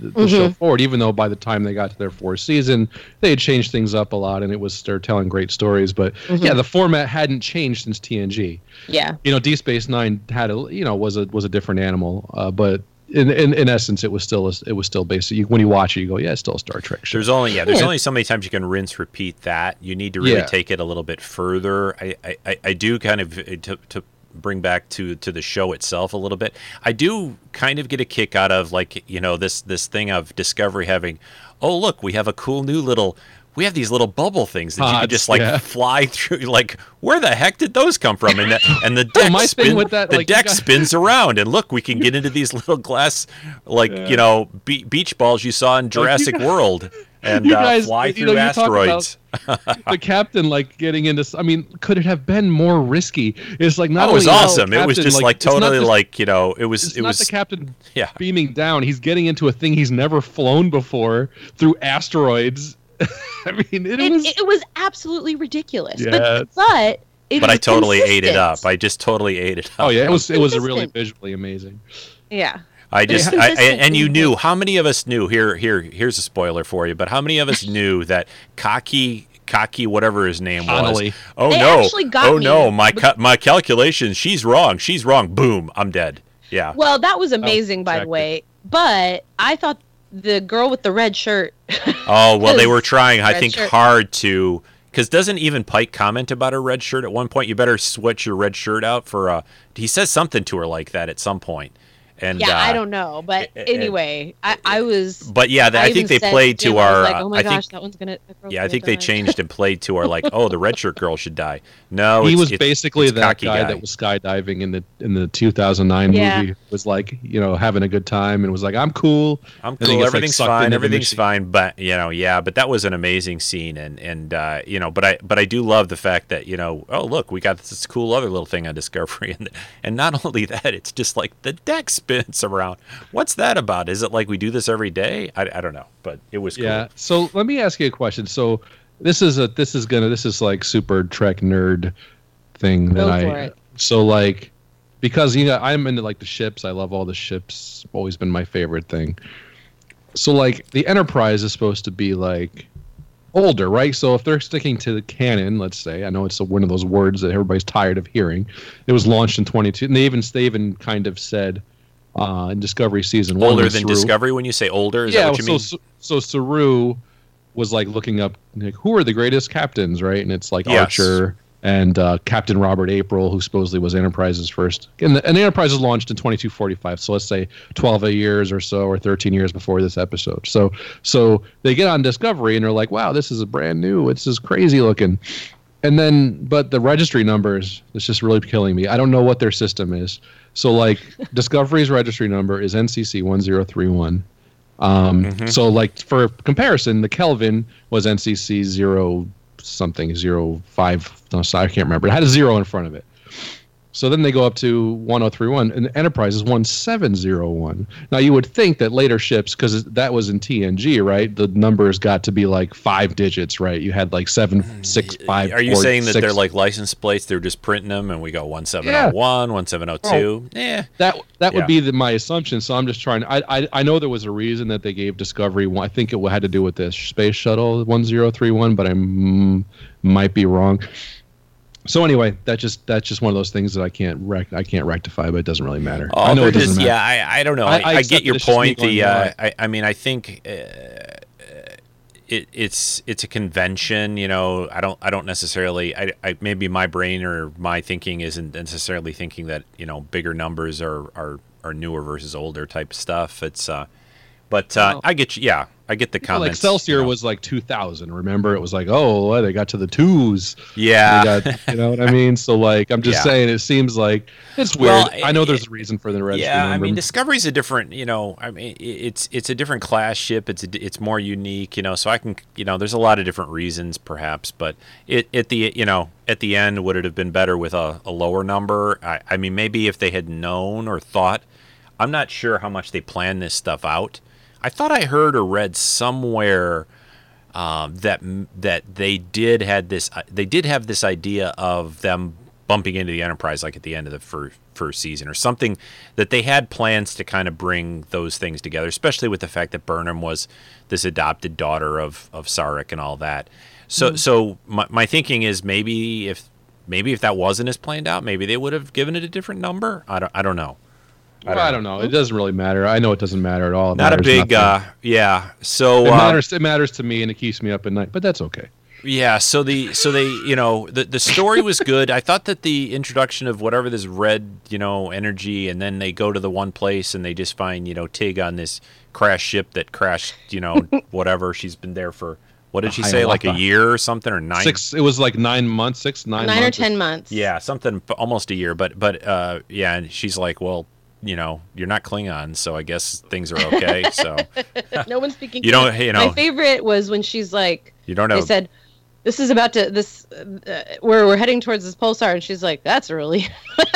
Speaker 7: the, the show
Speaker 6: Mhm.
Speaker 7: forward. Even though by the time they got to their fourth season, they had changed things up a lot, and it was they're telling great stories. But
Speaker 6: Mhm.
Speaker 7: yeah, the format hadn't changed since TNG.
Speaker 6: Yeah.
Speaker 7: You know, D Space Nine had a you know was a was a different animal, uh, but. In, in, in essence, it was still a, it was still basic. You, when you watch it, you go, yeah, it's still a Star Trek show.
Speaker 5: There's only yeah. There's
Speaker 6: Yeah.
Speaker 5: only so many times you can rinse repeat that. You need to really
Speaker 7: Yeah.
Speaker 5: take it a little bit further. I, I, I- I do kind of uh, to, to bring back to to the show itself a little bit. I do kind of get a kick out of like you know this this thing of Discovery having. Oh look, we have a cool new little. We have these little bubble things that you can just like
Speaker 7: yeah.
Speaker 5: fly through. Like, where the heck did those come from? And the, and the deck,
Speaker 7: thing
Speaker 5: spin,
Speaker 7: with that,
Speaker 5: the
Speaker 7: like,
Speaker 5: deck
Speaker 7: got-
Speaker 5: spins around, and look, we can get into these little glass, like
Speaker 7: Yeah.
Speaker 5: you know, be- beach balls you saw in Jurassic World, and
Speaker 7: you
Speaker 5: uh, fly
Speaker 7: you
Speaker 5: through
Speaker 7: know, you
Speaker 5: asteroids.
Speaker 7: the captain like getting into I mean could it have been more risky it's like not
Speaker 5: was
Speaker 7: only is the
Speaker 5: awesome. It was just like,
Speaker 7: not
Speaker 5: totally
Speaker 7: just-
Speaker 5: like you know, it was it
Speaker 7: not
Speaker 5: was
Speaker 7: the captain
Speaker 5: yeah.
Speaker 7: beaming down he's getting into a thing he's never flown before through asteroids i mean it,
Speaker 6: It,
Speaker 7: was
Speaker 6: it was absolutely ridiculous.
Speaker 7: Yes.
Speaker 6: But but it
Speaker 5: But I
Speaker 6: was
Speaker 5: totally ate it up. I just totally ate it oh, up.
Speaker 7: oh yeah it was it was a really visually amazing
Speaker 6: yeah.
Speaker 5: I just I, I, and you knew how many of us knew here here here's a spoiler for you, but how many of us knew that cocky cocky whatever his name was.
Speaker 7: Connolly.
Speaker 5: Oh
Speaker 6: They
Speaker 5: no.
Speaker 6: got
Speaker 5: oh
Speaker 6: me.
Speaker 5: no, my ca- my calculations, she's wrong. She's wrong. Boom, I'm dead. Yeah.
Speaker 6: Well, that was amazing, by the way. But I thought the girl with the red shirt.
Speaker 5: Oh well, they were trying, I think,
Speaker 6: shirt.
Speaker 5: hard to. Because doesn't even Pike comment about her red shirt at one point? You better switch your red shirt out for. Uh, he says something to her like that at some point, and
Speaker 6: yeah,
Speaker 5: uh,
Speaker 6: I don't know, but
Speaker 5: eh,
Speaker 6: anyway, I, I was.
Speaker 5: But yeah, th- I, think they played
Speaker 6: Jim,
Speaker 5: to our.
Speaker 6: Like,
Speaker 5: uh,
Speaker 6: oh my
Speaker 5: I
Speaker 6: gosh,
Speaker 5: think
Speaker 6: that one's gonna. that
Speaker 5: yeah, I think they
Speaker 6: die."
Speaker 5: changed and played to our like, oh, the red shirt girl should die. No,
Speaker 7: he
Speaker 5: it's-
Speaker 7: was
Speaker 5: it's-
Speaker 7: basically
Speaker 5: it's
Speaker 7: that
Speaker 5: cocky
Speaker 7: guy, that was skydiving in the in the 2009
Speaker 6: Yeah.
Speaker 7: movie was like you know having a good time and was like i'm cool
Speaker 5: I'm cool.
Speaker 7: gets, like,
Speaker 5: Everything's
Speaker 7: sucked
Speaker 5: fine. Everything's fine. But you know, yeah. But that was an amazing scene, and and uh, you know, but I but I do love the fact that you know, oh look, we got this cool other little thing on Discovery, and and not only that, it's just like the deck spins around. What's that about? Is it like we do this every day? I, I don't know, but it was cool.
Speaker 7: Yeah. So let me ask you a question. So this is a this is gonna this is like super Trek nerd thing that
Speaker 6: Go
Speaker 7: I
Speaker 6: for it.
Speaker 7: so like because you know I'm into like the ships. I love all the ships. Always been my favorite thing. So like the Enterprise is supposed to be like older, right? So if they're sticking to the canon, let's say, I know it's one of those words that everybody's tired of hearing. It was launched in 22, and they even they even kind of said uh, in Discovery season one
Speaker 5: Older than
Speaker 7: Saru-
Speaker 5: Discovery when you say older, is
Speaker 7: yeah,
Speaker 5: that what you
Speaker 7: so,
Speaker 5: mean?
Speaker 7: so so Saru was like looking up like who are the greatest captains, right? And it's like
Speaker 5: Yes.
Speaker 7: Archer and uh, Captain Robert April, who supposedly was Enterprise's first. And the, and Enterprise was launched in 2245, so let's say 12 years or so, or 13 years before this episode. So so they get on Discovery and they're like, wow, this is a brand new. This is crazy looking. And then, but the registry numbers, it's just really killing me. I don't know what their system is. So, like, Discovery's registry number is NCC 1031. Um,
Speaker 5: Mm-hmm.
Speaker 7: So, like, for comparison, the Kelvin was NCC 0 something, 05. No, sorry, I can't remember. It had a zero in front of it. So then they go up to 1031, and the Enterprise is 1701. Now you would think that later ships, because that was in TNG, right? The numbers got to be like five digits, right? You had like seven, six, five.
Speaker 5: Are you
Speaker 7: four,
Speaker 5: saying that
Speaker 7: six.
Speaker 5: they're like license plates? They're just printing them, and we go one seven zero one, one seven zero two. Yeah,
Speaker 7: that? That
Speaker 5: Yeah.
Speaker 7: would be the, my assumption. So I'm just trying. I, I I know there was a reason that they gave Discovery. one- I think it had to do with the space shuttle 1031, but I mm, might be wrong. So anyway, that just that's just one of those things that I can't rec- I can't rectify, but it doesn't really matter.
Speaker 5: Oh,
Speaker 7: I know it doesn't
Speaker 5: just,
Speaker 7: matter.
Speaker 5: yeah. I, I don't know.
Speaker 7: I-
Speaker 5: I,
Speaker 7: I
Speaker 5: get your
Speaker 7: it's just me
Speaker 5: point. The uh. I, I mean, I think uh, uh, it, it's it's a convention. You know, I don't I don't necessarily. I, I maybe my brain or my thinking isn't necessarily thinking that you know bigger numbers are are, are newer versus older type stuff. It's uh, but uh, I get you. Yeah, I get the
Speaker 7: Well, like
Speaker 5: comments.
Speaker 7: Excelsior
Speaker 5: you know.
Speaker 7: was like 2000. Remember, it was like, oh, they got to the twos.
Speaker 5: Yeah.
Speaker 7: Got, you know what I mean? So like, I'm just
Speaker 5: Yeah.
Speaker 7: saying, it seems like it's weird.
Speaker 5: Well,
Speaker 7: I know there's a reason for the registry
Speaker 5: Yeah, I mean, Discovery's a different, you know, I mean, it's it's a different class ship. It's a, it's more unique, you know. So I can, you know, there's a lot of different reasons, perhaps, but it at the, you know, at the end, would it have been better with a, a lower number? I, I mean, maybe if they had known or thought. I'm not sure how much they planned this stuff out. I thought I heard or read somewhere um, that that they did had this uh, they did have this idea of them bumping into the Enterprise like at the end of the first first season or something that they had plans to kind of bring those things together, especially with the fact that Burnham was this adopted daughter of of Sarek and all that. So
Speaker 6: Mhm.
Speaker 5: so my, my thinking is maybe if maybe if that wasn't as planned out, maybe they would have given it a different number. I don't I don't know.
Speaker 7: Well, I don't know. It doesn't really matter. I know it doesn't matter at all. It
Speaker 5: Not a big uh yeah. So
Speaker 7: it
Speaker 5: uh,
Speaker 7: matters. It matters to me, and it keeps me up at night. But that's okay.
Speaker 5: Yeah, so the so they you know the the story was good. I thought that the introduction of whatever this red you know energy, and then they go to the one place and they just find you know Tig on this crash ship that crashed you know whatever she's been there for what did she say like a year or something or nine
Speaker 7: Six. It was like nine months. Six, nine,
Speaker 6: Nine or
Speaker 7: months.
Speaker 6: ten months.
Speaker 5: yeah something almost a year but but uh yeah and she's like well you know you're not Klingon so I guess things are okay so
Speaker 6: no one's speaking.
Speaker 5: You don't-
Speaker 6: Klingon.
Speaker 5: you know-
Speaker 6: My favorite was when she's like,
Speaker 5: you don't know.
Speaker 6: they
Speaker 5: know
Speaker 6: said, "This is about to this. Uh, we're we're heading towards this pulsar," and she's like, "That's really.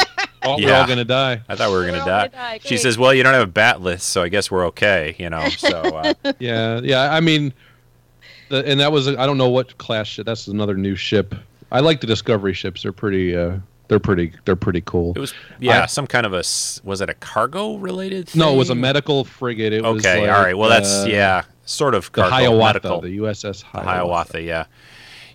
Speaker 7: Oh, We're all gonna die.
Speaker 5: I thought we were
Speaker 6: We're
Speaker 5: gonna
Speaker 6: all
Speaker 5: die.
Speaker 6: gonna die,
Speaker 5: She says, "Well, you don't have a bat list, so I guess we're okay." You know, so uh,
Speaker 7: Yeah, yeah. I mean, the, and that was I don't know what class ship. That's another new ship. I like the Discovery ships. They're pretty. Uh, they're pretty. They're pretty cool.
Speaker 5: It was yeah,
Speaker 7: I-
Speaker 5: some kind of a was it a cargo related?
Speaker 7: no, it was a medical frigate. It was
Speaker 5: Okay,
Speaker 7: like,
Speaker 5: all right. Well, that's
Speaker 7: uh,
Speaker 5: yeah, sort of
Speaker 7: The
Speaker 5: cargo
Speaker 7: Hiawatha,
Speaker 5: medical.
Speaker 7: the USS
Speaker 5: The
Speaker 7: Hiawatha.
Speaker 5: Hiawatha, yeah,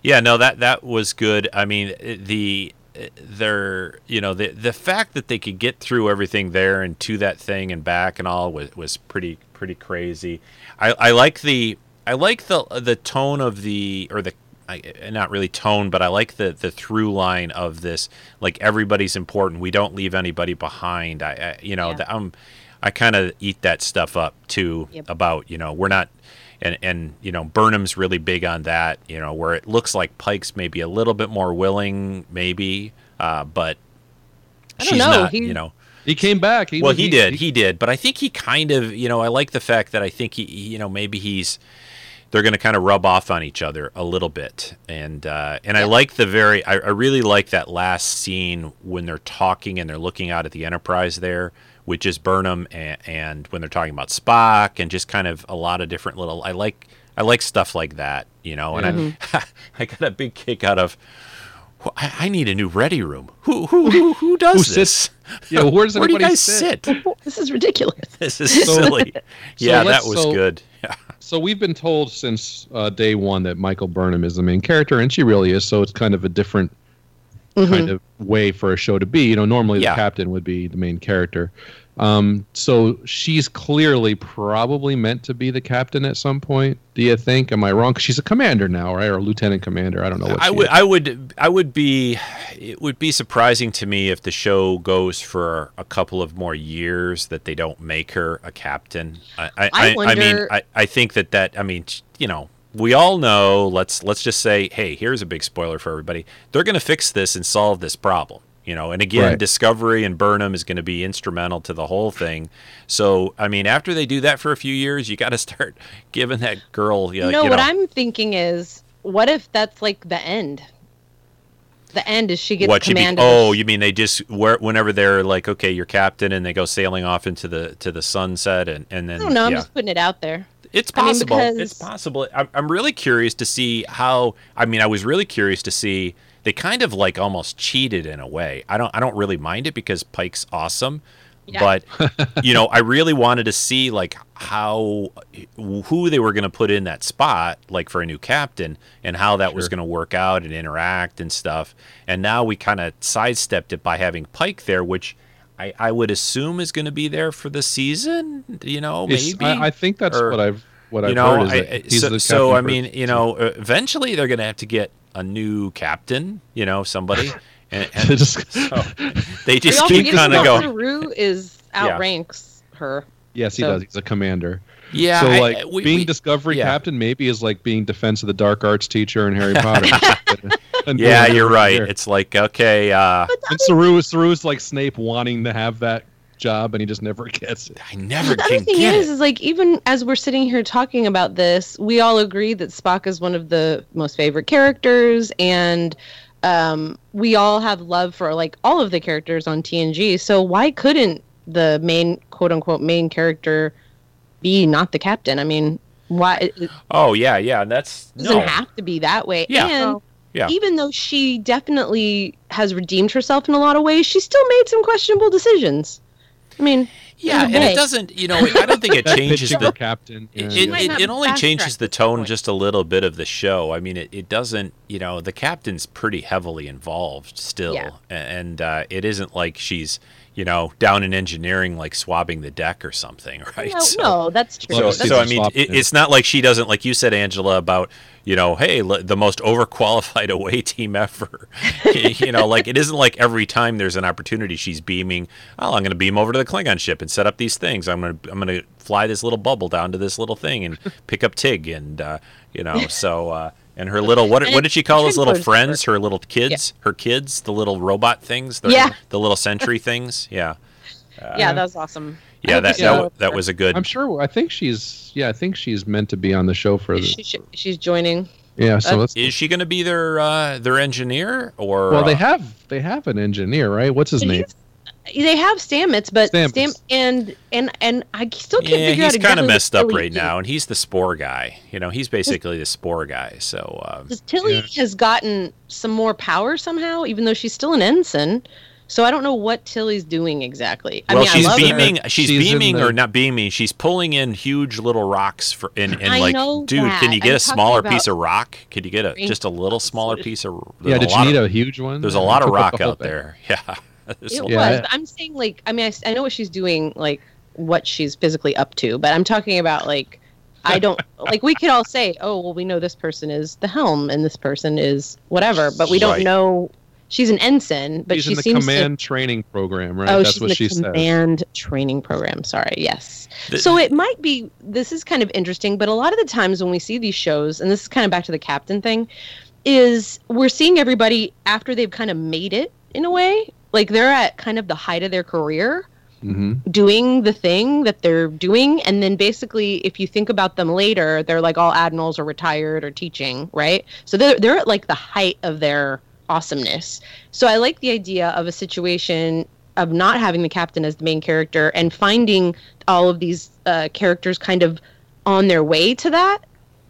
Speaker 5: yeah. No, that that was good. I mean, the their you know the the fact that they could get through everything there and to that thing and back and all was was pretty pretty crazy. I I like the I like the the tone of the or the I, not really tone, but I like the the through line of this. Like everybody's important. We don't leave anybody behind. I, I you know
Speaker 6: Yeah.
Speaker 5: the, I'm I kind of eat that stuff up too.
Speaker 6: Yep.
Speaker 5: About you know we're not and and you know Burnham's really big on that. You know where it looks like Pike's maybe a little bit more willing, maybe, uh, but
Speaker 6: I don't
Speaker 5: she's
Speaker 6: know,
Speaker 5: not.
Speaker 6: he-
Speaker 5: you know.
Speaker 7: He came back. He
Speaker 5: well,
Speaker 7: was-
Speaker 5: he, did, he, did, but I think he kind of, you know, I like the fact that I think he, he- you know, maybe he's, they're going to kind of rub off on each other a little bit, and uh, and I like the very, I, I really like that last scene when they're talking and they're looking out at the Enterprise there, which is Burnham, and, and when they're talking about Spock and just kind of a lot of different little, I like, I like stuff like that, you know, and I, I got a big kick out of. "Well, I, I need a new ready room. Who who who, who does
Speaker 7: Who
Speaker 5: this?
Speaker 7: sits- Yeah, where does
Speaker 5: Where do you guys
Speaker 7: sit?
Speaker 5: sit?
Speaker 6: this is ridiculous.
Speaker 5: This is silly. yeah, that was
Speaker 7: so-
Speaker 5: good. Yeah.
Speaker 7: So we've been told since uh, day one that Michael Burnham is the main character, and she really is. So it's kind of a different kind of way for a show to be. You know, normally
Speaker 5: Yeah.
Speaker 7: the captain would be the main character. Um, so she's clearly probably meant to be the captain at some point. Do you think? Am I wrong? 'Cause she's a commander now, right? Or a lieutenant commander. I don't know what
Speaker 5: I would,
Speaker 7: is.
Speaker 5: I would, I would be. It would be surprising to me if the show goes for a couple of more years that they don't make her a captain. I, I,
Speaker 6: I
Speaker 5: I, mean, I, I think that that. I mean, you know, we all know. Let's let's just say, hey, here's a big spoiler for everybody. They're going to fix this and solve this problem. You know, and again,
Speaker 7: Right.
Speaker 5: Discovery and Burnham is going to be instrumental to the whole thing. So, I mean, after they do that for a few years, you got to start giving that girl. You know,
Speaker 6: no,
Speaker 5: you
Speaker 6: what I'm thinking is, what if that's like the end? The end is she gets
Speaker 5: what you mean?
Speaker 6: command.
Speaker 5: Oh, you mean they just where, whenever they're like, okay, you're captain, and they go sailing off into the to the sunset, and and then
Speaker 6: I don't know. I'm
Speaker 5: yeah.
Speaker 6: just putting it out there.
Speaker 5: It's
Speaker 6: I mean,
Speaker 5: possible. it's possible. I'm, I'm really curious to see how. I mean, I was really curious to see. They kind of like almost cheated in a way. I don't. I don't really mind it because Pike's awesome,
Speaker 6: Yeah.
Speaker 5: but you know, I really wanted to see like how who they were going to put in that spot, like for a new captain, and how that was going to work out and interact and stuff. And now we kind of sidestepped it by having Pike there, which. I, I would assume is going to be there for the season, you know, maybe.
Speaker 7: I, I think that's
Speaker 5: Or-
Speaker 7: what I've what I've
Speaker 5: know,
Speaker 7: heard is
Speaker 5: I- I-
Speaker 7: he's
Speaker 5: so,
Speaker 7: the
Speaker 5: so I mean, you know, uh, eventually they're going to have to get a new captain, you know, somebody, and, and
Speaker 7: Just-
Speaker 5: so they just keep kind of
Speaker 6: that
Speaker 5: going.
Speaker 6: Saru is
Speaker 5: Yeah.
Speaker 6: outranks her.
Speaker 7: yes, he
Speaker 6: so-
Speaker 7: does. He's a commander.
Speaker 5: Yeah,
Speaker 7: so like
Speaker 5: I- we-
Speaker 7: being
Speaker 5: we-
Speaker 7: Discovery
Speaker 5: yeah.
Speaker 7: captain maybe is like being Defense of the Dark Arts teacher in Harry Potter.
Speaker 5: Yeah, you're right.
Speaker 7: here.
Speaker 5: It's like okay, uh,
Speaker 7: And Saru, is like Snape wanting to have that job, and he just never gets it.
Speaker 5: I never
Speaker 6: The other
Speaker 5: can
Speaker 6: thing
Speaker 5: get
Speaker 6: is,
Speaker 5: it.
Speaker 6: is like even as we're sitting here talking about this, we all agree that Spock is one of the most favorite characters, and um, we all have love for like all of the characters on TNG. So why couldn't the main quote unquote main character be not the captain. I mean, why it it
Speaker 5: Oh yeah, yeah. That's
Speaker 6: doesn't
Speaker 5: no.
Speaker 6: have to be that way.
Speaker 5: Yeah.
Speaker 6: And
Speaker 5: Yeah.
Speaker 6: even though she definitely has redeemed herself in a lot of ways, she still made some questionable decisions. I mean,
Speaker 5: Yeah, and
Speaker 6: a
Speaker 5: it doesn't. You know, I don't think it changes
Speaker 7: pitching
Speaker 5: the
Speaker 7: captain. yeah.
Speaker 5: It,
Speaker 6: might
Speaker 5: it,
Speaker 6: not
Speaker 5: it only changes the tone
Speaker 6: point.
Speaker 5: just a little bit of the show. I mean, it, it doesn't, you know, the captain's pretty heavily involved still.
Speaker 6: Yeah.
Speaker 5: And uh, it isn't like she's, you know, down in engineering, like swabbing the deck or something, right?
Speaker 6: no,
Speaker 5: So-
Speaker 6: no, that's true.
Speaker 5: So,
Speaker 7: Well,
Speaker 6: That's
Speaker 7: see
Speaker 5: so I mean, it, it's not like she doesn't, like you said, Angela, about you know, hey, l- the most overqualified away team ever. you know, like it isn't like every time there's an opportunity, she's beaming. Oh, I'm going to beam over to the Klingon ship and set up these things. I'm going to I'm going to fly this little bubble down to this little thing and pick up Tig and uh, you know, so. Uh, and her little what?
Speaker 6: And
Speaker 5: What did she call those little friends? Her little kids? Her kids? The little robot things? The,
Speaker 6: Yeah.
Speaker 5: The little sentry things? Yeah.
Speaker 6: yeah, that was awesome.
Speaker 5: Yeah.
Speaker 6: hope
Speaker 5: That
Speaker 6: the
Speaker 5: that, that was a good.
Speaker 7: I'm sure. I think she's. Yeah, I think she's meant to be on the show for the.
Speaker 6: she, she, she's joining.
Speaker 7: Yeah, so
Speaker 6: Uh,
Speaker 7: let's.
Speaker 5: Is she going to be their uh, their engineer or?
Speaker 7: Well, they
Speaker 5: uh,
Speaker 7: have they have an engineer, right? What's his name?
Speaker 6: He's- They have Stamets, but
Speaker 7: Stamets.
Speaker 6: Stam and and and I still can't
Speaker 5: Yeah,
Speaker 6: figure out
Speaker 5: he's kind of messed up right
Speaker 6: is.
Speaker 5: now, and he's the spore guy. You know, he's basically the spore guy. So uh,
Speaker 6: Because Tilly
Speaker 7: Yeah.
Speaker 6: has gotten some more power somehow, even though she's still an ensign. So I don't know what Tilly's doing exactly. I
Speaker 5: well,
Speaker 6: mean,
Speaker 5: she's
Speaker 6: I love her.
Speaker 5: beaming. She's,
Speaker 7: She's
Speaker 5: beaming
Speaker 7: the-
Speaker 5: or not beaming. She's pulling in huge little rocks for and, and
Speaker 6: I
Speaker 5: like,
Speaker 6: know
Speaker 5: dude, can you get
Speaker 6: I'm
Speaker 5: a smaller piece of rock? Could you get a just a little smaller piece of?
Speaker 7: Yeah, did
Speaker 5: a
Speaker 7: you need
Speaker 5: of,
Speaker 7: a huge one?
Speaker 5: There's a lot of rock out there. Yeah. There's
Speaker 6: It
Speaker 5: a-
Speaker 6: was.
Speaker 7: Yeah.
Speaker 6: I'm saying like I mean I know what she's doing like what she's physically up to, but I'm talking about like I don't like we could all say, oh well, we know this person is the helm and this person is whatever, but we don't
Speaker 5: Right.
Speaker 6: know. She's an ensign, but
Speaker 7: She's
Speaker 6: she
Speaker 7: in the
Speaker 6: seems
Speaker 7: command training program, right?
Speaker 6: Oh,
Speaker 7: That's
Speaker 6: she's
Speaker 7: what
Speaker 6: in
Speaker 7: she
Speaker 6: the
Speaker 7: says.
Speaker 6: command training program. Sorry, yes.
Speaker 5: The-
Speaker 6: so it might be. This is kind of interesting, but a lot of the times when we see these shows, and this is kind of back to the captain thing, is we're seeing everybody after they've kind of made it in a way, like they're at kind of the height of their career
Speaker 7: hmm
Speaker 6: doing the thing that they're doing. And then basically if you think about them later they're like all admirals or retired or teaching right? So they're, they're at like the height of their awesomeness. So i like the idea of a situation of not having the captain as the main character and finding all of these uh, characters kind of on their way to that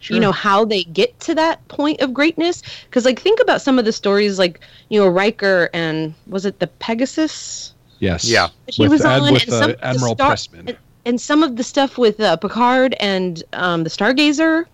Speaker 6: you know how they get to that point of greatness because like think about some of the stories like you know Riker and was it the Pegasus
Speaker 7: Yes.
Speaker 5: Yeah.
Speaker 6: he
Speaker 7: With,
Speaker 6: was
Speaker 7: Ad-
Speaker 6: on
Speaker 7: with
Speaker 6: and some
Speaker 7: uh,
Speaker 6: of the
Speaker 7: Admiral
Speaker 6: star-
Speaker 7: Pressman.
Speaker 6: and, and some of the stuff with uh, Picard and um, the Stargazer.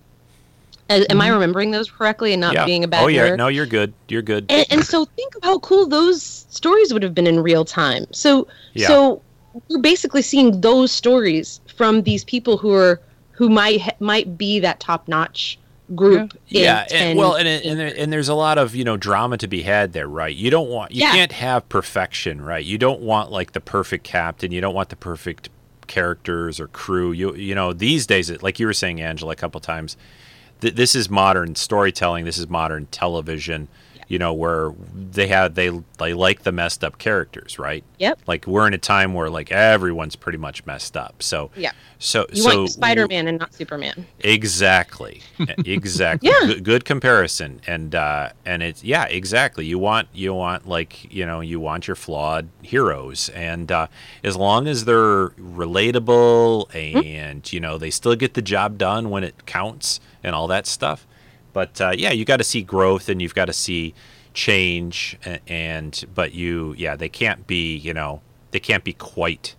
Speaker 6: Am I remembering those correctly and not
Speaker 5: Mm-hmm. yeah.
Speaker 6: being a bad
Speaker 5: oh yeah,
Speaker 6: nerd?
Speaker 5: no, you're good. You're good.
Speaker 6: and, and so think of how cool those stories would have been in real time. So
Speaker 5: Yeah.
Speaker 6: so we're basically seeing those stories from these people who are who might might be that top notch group. in
Speaker 5: yeah
Speaker 6: 10,
Speaker 5: and, well and, and, there, and there's a lot of you know drama to be had there right? You don't want you
Speaker 6: Yeah.
Speaker 5: can't have perfection right? You don't want like the perfect captain. You don't want the perfect characters or crew. You you know these days like you were saying angela a couple times th- this is modern storytelling. This is modern television you know where they have they they like the messed up characters right
Speaker 6: Yep.
Speaker 5: like we're in a time where like everyone's pretty much messed up so
Speaker 6: Yeah.
Speaker 5: so
Speaker 6: You
Speaker 5: so
Speaker 6: want Spider Man and not Superman.
Speaker 5: Exactly. exactly.
Speaker 6: Yeah.
Speaker 5: Good, good comparison. And uh and it's yeah, exactly. You want you want like, you know, you want your flawed heroes and uh as long as they're relatable and you know, they still get the job done when it counts and all that stuff. But uh yeah, you got to see growth and you've got to see change and, and but you yeah, they can't be, you know, they can't be quite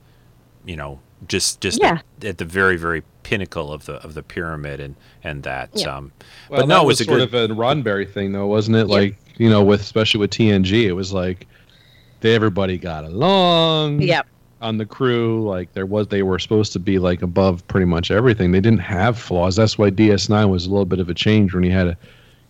Speaker 5: you know just just
Speaker 6: Yeah.
Speaker 5: at, at the very very pinnacle of the of the pyramid and and that
Speaker 6: Yeah.
Speaker 5: um
Speaker 7: Well,
Speaker 5: but no
Speaker 7: that
Speaker 5: it
Speaker 7: was
Speaker 5: was a
Speaker 7: sort
Speaker 5: good
Speaker 7: of a Roddenberry thing, though, wasn't it?
Speaker 6: Yeah.
Speaker 7: Like you know, with especially with TNG, it was like they everybody got along.
Speaker 6: Yep.
Speaker 7: On the crew, like there was, they were supposed to be like above pretty much everything. They didn't have flaws. That's why DS9 was a little bit of a change when he had a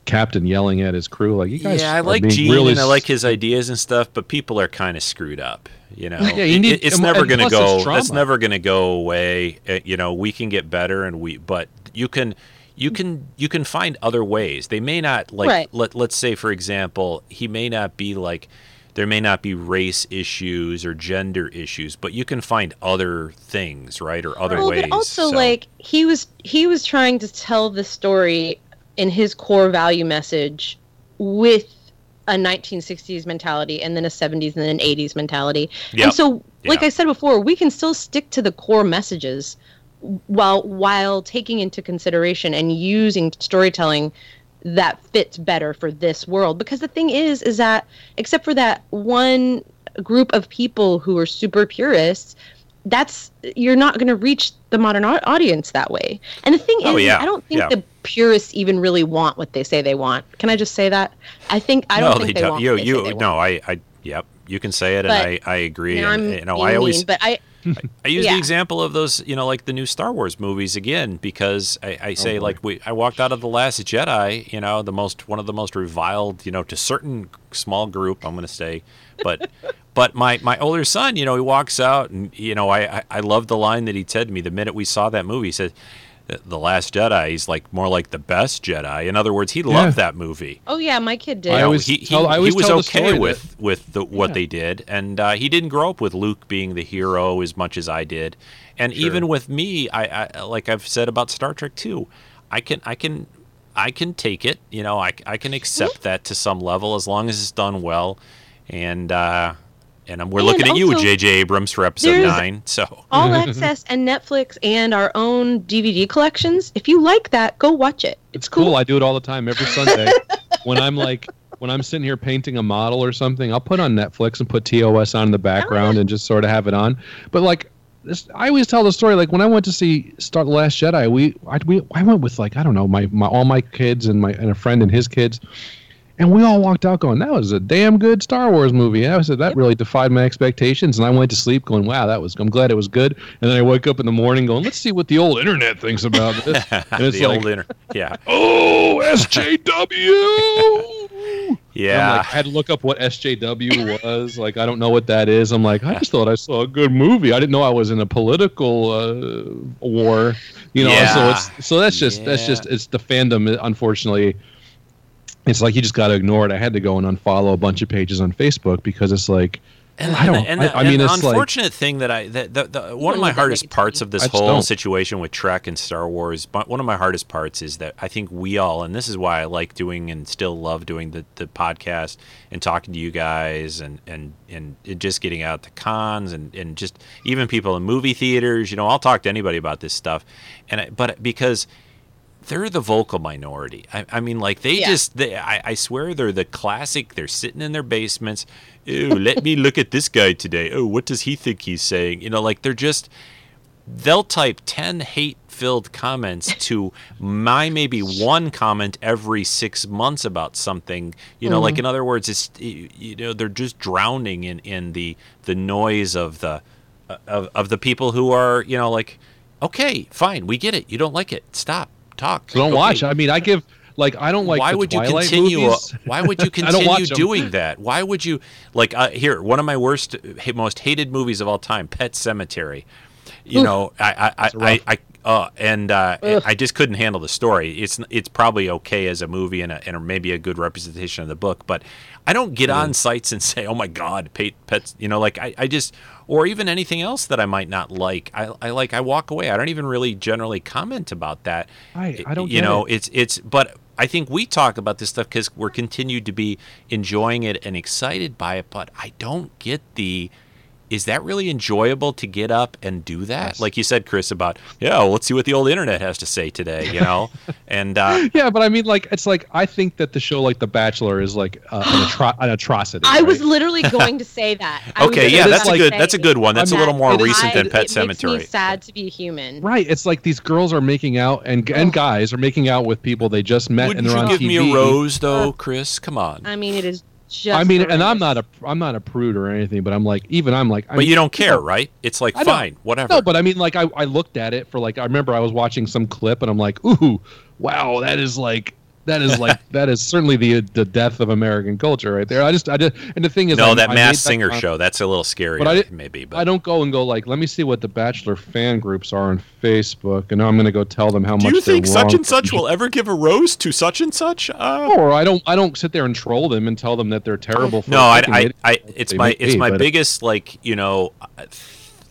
Speaker 7: captain yelling at his crew, like you guys.
Speaker 5: yeah i like gene
Speaker 7: really
Speaker 5: and i like his ideas and stuff but people are kind of screwed up you know
Speaker 7: Yeah, you
Speaker 5: It-
Speaker 7: need-
Speaker 5: it's
Speaker 7: and-
Speaker 5: never going to
Speaker 7: plus it's
Speaker 5: go it's never going to go away Uh, you know we can get better and we but you can you can you can find other ways they may not like
Speaker 6: Right.
Speaker 5: let, let's say for example he may not be like there may not be race issues or gender issues but you can find other things right or other
Speaker 6: well,
Speaker 5: ways
Speaker 6: but also
Speaker 5: so-
Speaker 6: like he was he was trying to tell the story in his core value message with a 1960s mentality and then a 70s and then an 80s mentality.
Speaker 5: Yep.
Speaker 6: And so, like
Speaker 5: Yeah.
Speaker 6: I said before, we can still stick to the core messages while while taking into consideration and using storytelling that fits better for this world because the thing is is that except for that one group of people who are super purists that's you're not going to reach the modern au- audience that way and the thing
Speaker 5: Oh,
Speaker 6: is
Speaker 5: yeah.
Speaker 6: i don't think
Speaker 5: Yeah.
Speaker 6: the purists even really want what they say they want can i just say that i think i don't
Speaker 5: no,
Speaker 6: think they,
Speaker 5: don't.
Speaker 6: want
Speaker 5: You,
Speaker 6: what they say
Speaker 5: you, no. I, I, yep. You can say it,
Speaker 6: But-
Speaker 5: and I, I agree. And,
Speaker 6: I'm
Speaker 5: you know, I always,
Speaker 6: mean, but i
Speaker 5: I use
Speaker 6: Yeah.
Speaker 5: the example of those, you know, like the new Star Wars movies again, because I, I oh, say
Speaker 7: boy.
Speaker 5: like we, I walked out of the Last Jedi, you know, the most one of the most reviled, you know, to certain small group, I'm going to say, but, but my my older son, you know, he walks out and you know, I I, I love the line that he said to me the minute we saw that movie. He said, "The Last Jedi." He's like more like the best Jedi. In other words, he loved that movie.
Speaker 6: oh yeah my kid did
Speaker 7: I always
Speaker 5: he, he,
Speaker 7: tell- I
Speaker 5: he was
Speaker 7: tell the
Speaker 5: okay
Speaker 7: story
Speaker 5: with with the, what
Speaker 7: Yeah.
Speaker 5: they did, and uh, he didn't grow up with Luke being the hero as much as I did, and even with me, I, I like I've said about Star Trek too, I can I can I can take it, you know, I, I can accept that to some level as long as it's done well, and uh, and we're
Speaker 6: And
Speaker 5: looking at you,
Speaker 6: also,
Speaker 5: J.J. Abrams, for episode nine. So
Speaker 6: all access and netflix and our own dvd collections if you like that go watch it
Speaker 7: It's cool. I do it all the time every Sunday. when I'm like, when I'm sitting here painting a model or something, I'll put on Netflix and put TOS on in the background oh. and just sort of have it on. But like, this, I always tell the story. Like when I went to see Star the Last Jedi, we I, we I went with like I don't know my, my all my kids and my and a friend and his kids, and we all walked out going that was a damn good Star Wars movie. And I said that really defied my expectations, and I went to sleep going wow that was I'm glad it was good. And then I wake up in the morning going let's see what the old internet thinks about this. And it's
Speaker 5: the
Speaker 7: like,
Speaker 5: old inter- yeah,
Speaker 7: oh SJW.
Speaker 5: yeah.
Speaker 7: Like, I had to look up what SJW was. Like, I don't know what that is. I'm like, I just thought I saw a good movie. I didn't know I was in a political uh, war. You know, so it's so that's just that's just it's the fandom. Unfortunately, it's like you just got to ignore it. I had to go and unfollow a bunch of pages on Facebook because it's like
Speaker 5: And,
Speaker 7: I don't.
Speaker 5: And,
Speaker 7: I,
Speaker 5: the-
Speaker 7: I mean,
Speaker 5: and the
Speaker 7: it's like
Speaker 5: unfortunate thing that I that the, the, one of my hardest parts of this
Speaker 7: I
Speaker 5: whole
Speaker 7: don't.
Speaker 5: situation with Trek and Star Wars, but one of my hardest parts is that I think we all, and this is why I like doing and still love doing the, the podcast and talking to you guys and and and just getting out to cons and and just even people in movie theaters. You know, I'll talk to anybody about this stuff, and I, but because they're the vocal minority. I, I mean, like they
Speaker 6: Yeah.
Speaker 5: just, they, I, I swear they're the classic. They're sitting in their basements. Ooh, let me look at this guy today. Oh, what does he think he's saying? You know, like they're just, they'll type 10 hate filled comments to my maybe one comment every six months about something you know like mm-hmm. in other words it's you know they're just drowning in in the the noise of the of, of the people who are you know like okay fine we get it you don't like it stop talk
Speaker 7: so don't
Speaker 5: Okay.
Speaker 7: watch. I mean, I give like I don't like.
Speaker 5: why
Speaker 7: the
Speaker 5: would you
Speaker 7: Twilight
Speaker 5: continue
Speaker 7: movies.
Speaker 5: why would you
Speaker 7: I don't watch
Speaker 5: continue
Speaker 7: 'em.
Speaker 5: doing that why would you like uh, here one of my worst most hated movies of all time Pet Sematary you know i i i, I, I uh, and uh, I just couldn't handle the story. It's it's probably okay as a movie and, a, and maybe a good representation of the book, but I don't get on sites and say, "Oh my God, pet, pets," you know, like I, I just or even anything else that I might not like. I, I like I walk away. I don't even really generally comment about that.
Speaker 7: I- I don't
Speaker 5: You know,
Speaker 7: it.
Speaker 5: it's it's but I think we talk about this stuff because we're continued to be enjoying it and excited by it. But I don't get the. Is that really enjoyable to get up and do that?
Speaker 7: Yes.
Speaker 5: Like you said, Chris, about yeah, well, let's see what the old internet has to say today. You know, and uh,
Speaker 7: Yeah, but I mean, like, it's like I think that the show like The Bachelor is like uh, an, atro- an atrocity.
Speaker 6: I was literally going to say that. I
Speaker 5: okay, yeah, that's a good that's a good one. That's a little more recent
Speaker 6: I-
Speaker 5: than Pet
Speaker 6: it
Speaker 5: Sematary.
Speaker 6: Makes me sad to be human.
Speaker 7: Right. It's like these girls are making out and and guys are making out with people they just met
Speaker 5: Wouldn't
Speaker 7: and they're
Speaker 5: you
Speaker 7: on
Speaker 5: give
Speaker 7: TV.
Speaker 5: me a rose though, Chris? Come on.
Speaker 6: I mean, it is just.
Speaker 7: I mean, and I'm not a I'm not a prude or anything, but I'm like even I'm like. I
Speaker 5: but
Speaker 7: mean,
Speaker 5: you don't care, right? It's like
Speaker 7: I
Speaker 5: fine, whatever.
Speaker 7: No, but I mean, like I, I looked at it for like I remember I was watching some clip and I'm like, ooh, wow, that is like that is like that is certainly the the death of American culture right there. I just I just and the thing is,
Speaker 5: no,
Speaker 7: I,
Speaker 5: that
Speaker 7: I
Speaker 5: Mass Singer
Speaker 7: comment-
Speaker 5: show. That's a little scary,
Speaker 7: But I
Speaker 5: maybe. But
Speaker 7: I don't go and go like, let me see what the Bachelor fan groups are on Facebook, and now I'm going to go tell them how
Speaker 5: do
Speaker 7: much Do
Speaker 5: you think such and such will ever give a rose to such and such? Uh,
Speaker 7: or I don't I don't sit there and troll them and tell them that they're terrible. For
Speaker 5: no, I, I. I, it's my, it's
Speaker 7: be,
Speaker 5: my biggest like you know,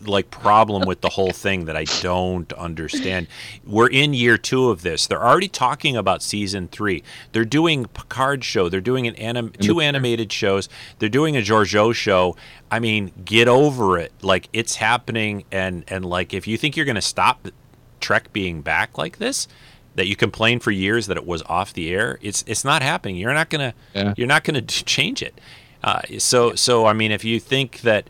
Speaker 5: like problem with the whole thing that I don't understand. We're in year two of this. They're already talking about season three. They're doing Picard show. They're doing an anim- two animated shows. They're doing a Georgiou show. I mean, get over it. Like it's happening, and and like if you think you're gonna stop Trek being back like this, that you complained for years that it was off the air. It's it's not happening. You're not gonna
Speaker 7: Yeah.
Speaker 5: you're not gonna change it. Uh, so so I mean, if you think that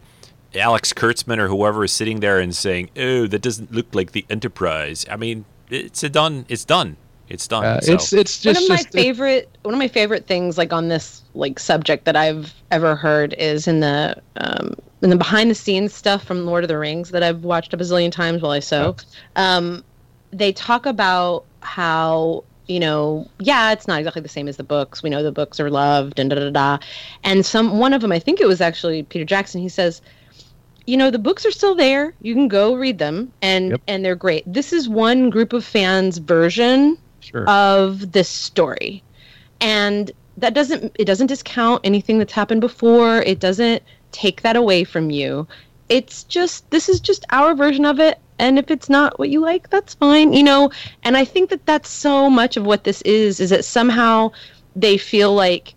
Speaker 5: Alex Kurtzman or whoever is sitting there and saying, "Oh, that doesn't look like the Enterprise," I mean, it's a done. It's done. It's done.
Speaker 7: Uh,
Speaker 5: So-
Speaker 7: it's it's
Speaker 6: one of my
Speaker 7: just it-
Speaker 6: favorite one of my favorite things like on this like subject that I've ever heard is in the um in the behind the scenes stuff from Lord of the Rings that I've watched a bazillion times while I sew. Um they talk about how you know, yeah, it's not exactly the same as the books. We know the books are loved and da da da da. And some one of them, I think it was actually Peter Jackson. He says, you know, the books are still there. You can go read them, and
Speaker 7: Yep.
Speaker 6: and they're great. This is one group of fans' version
Speaker 7: sure.
Speaker 6: of this story and that doesn't it doesn't discount anything that's happened before it doesn't take that away from you it's just this is just our version of it and if it's not what you like that's fine you know and i think that that's so much of what this is is that somehow they feel like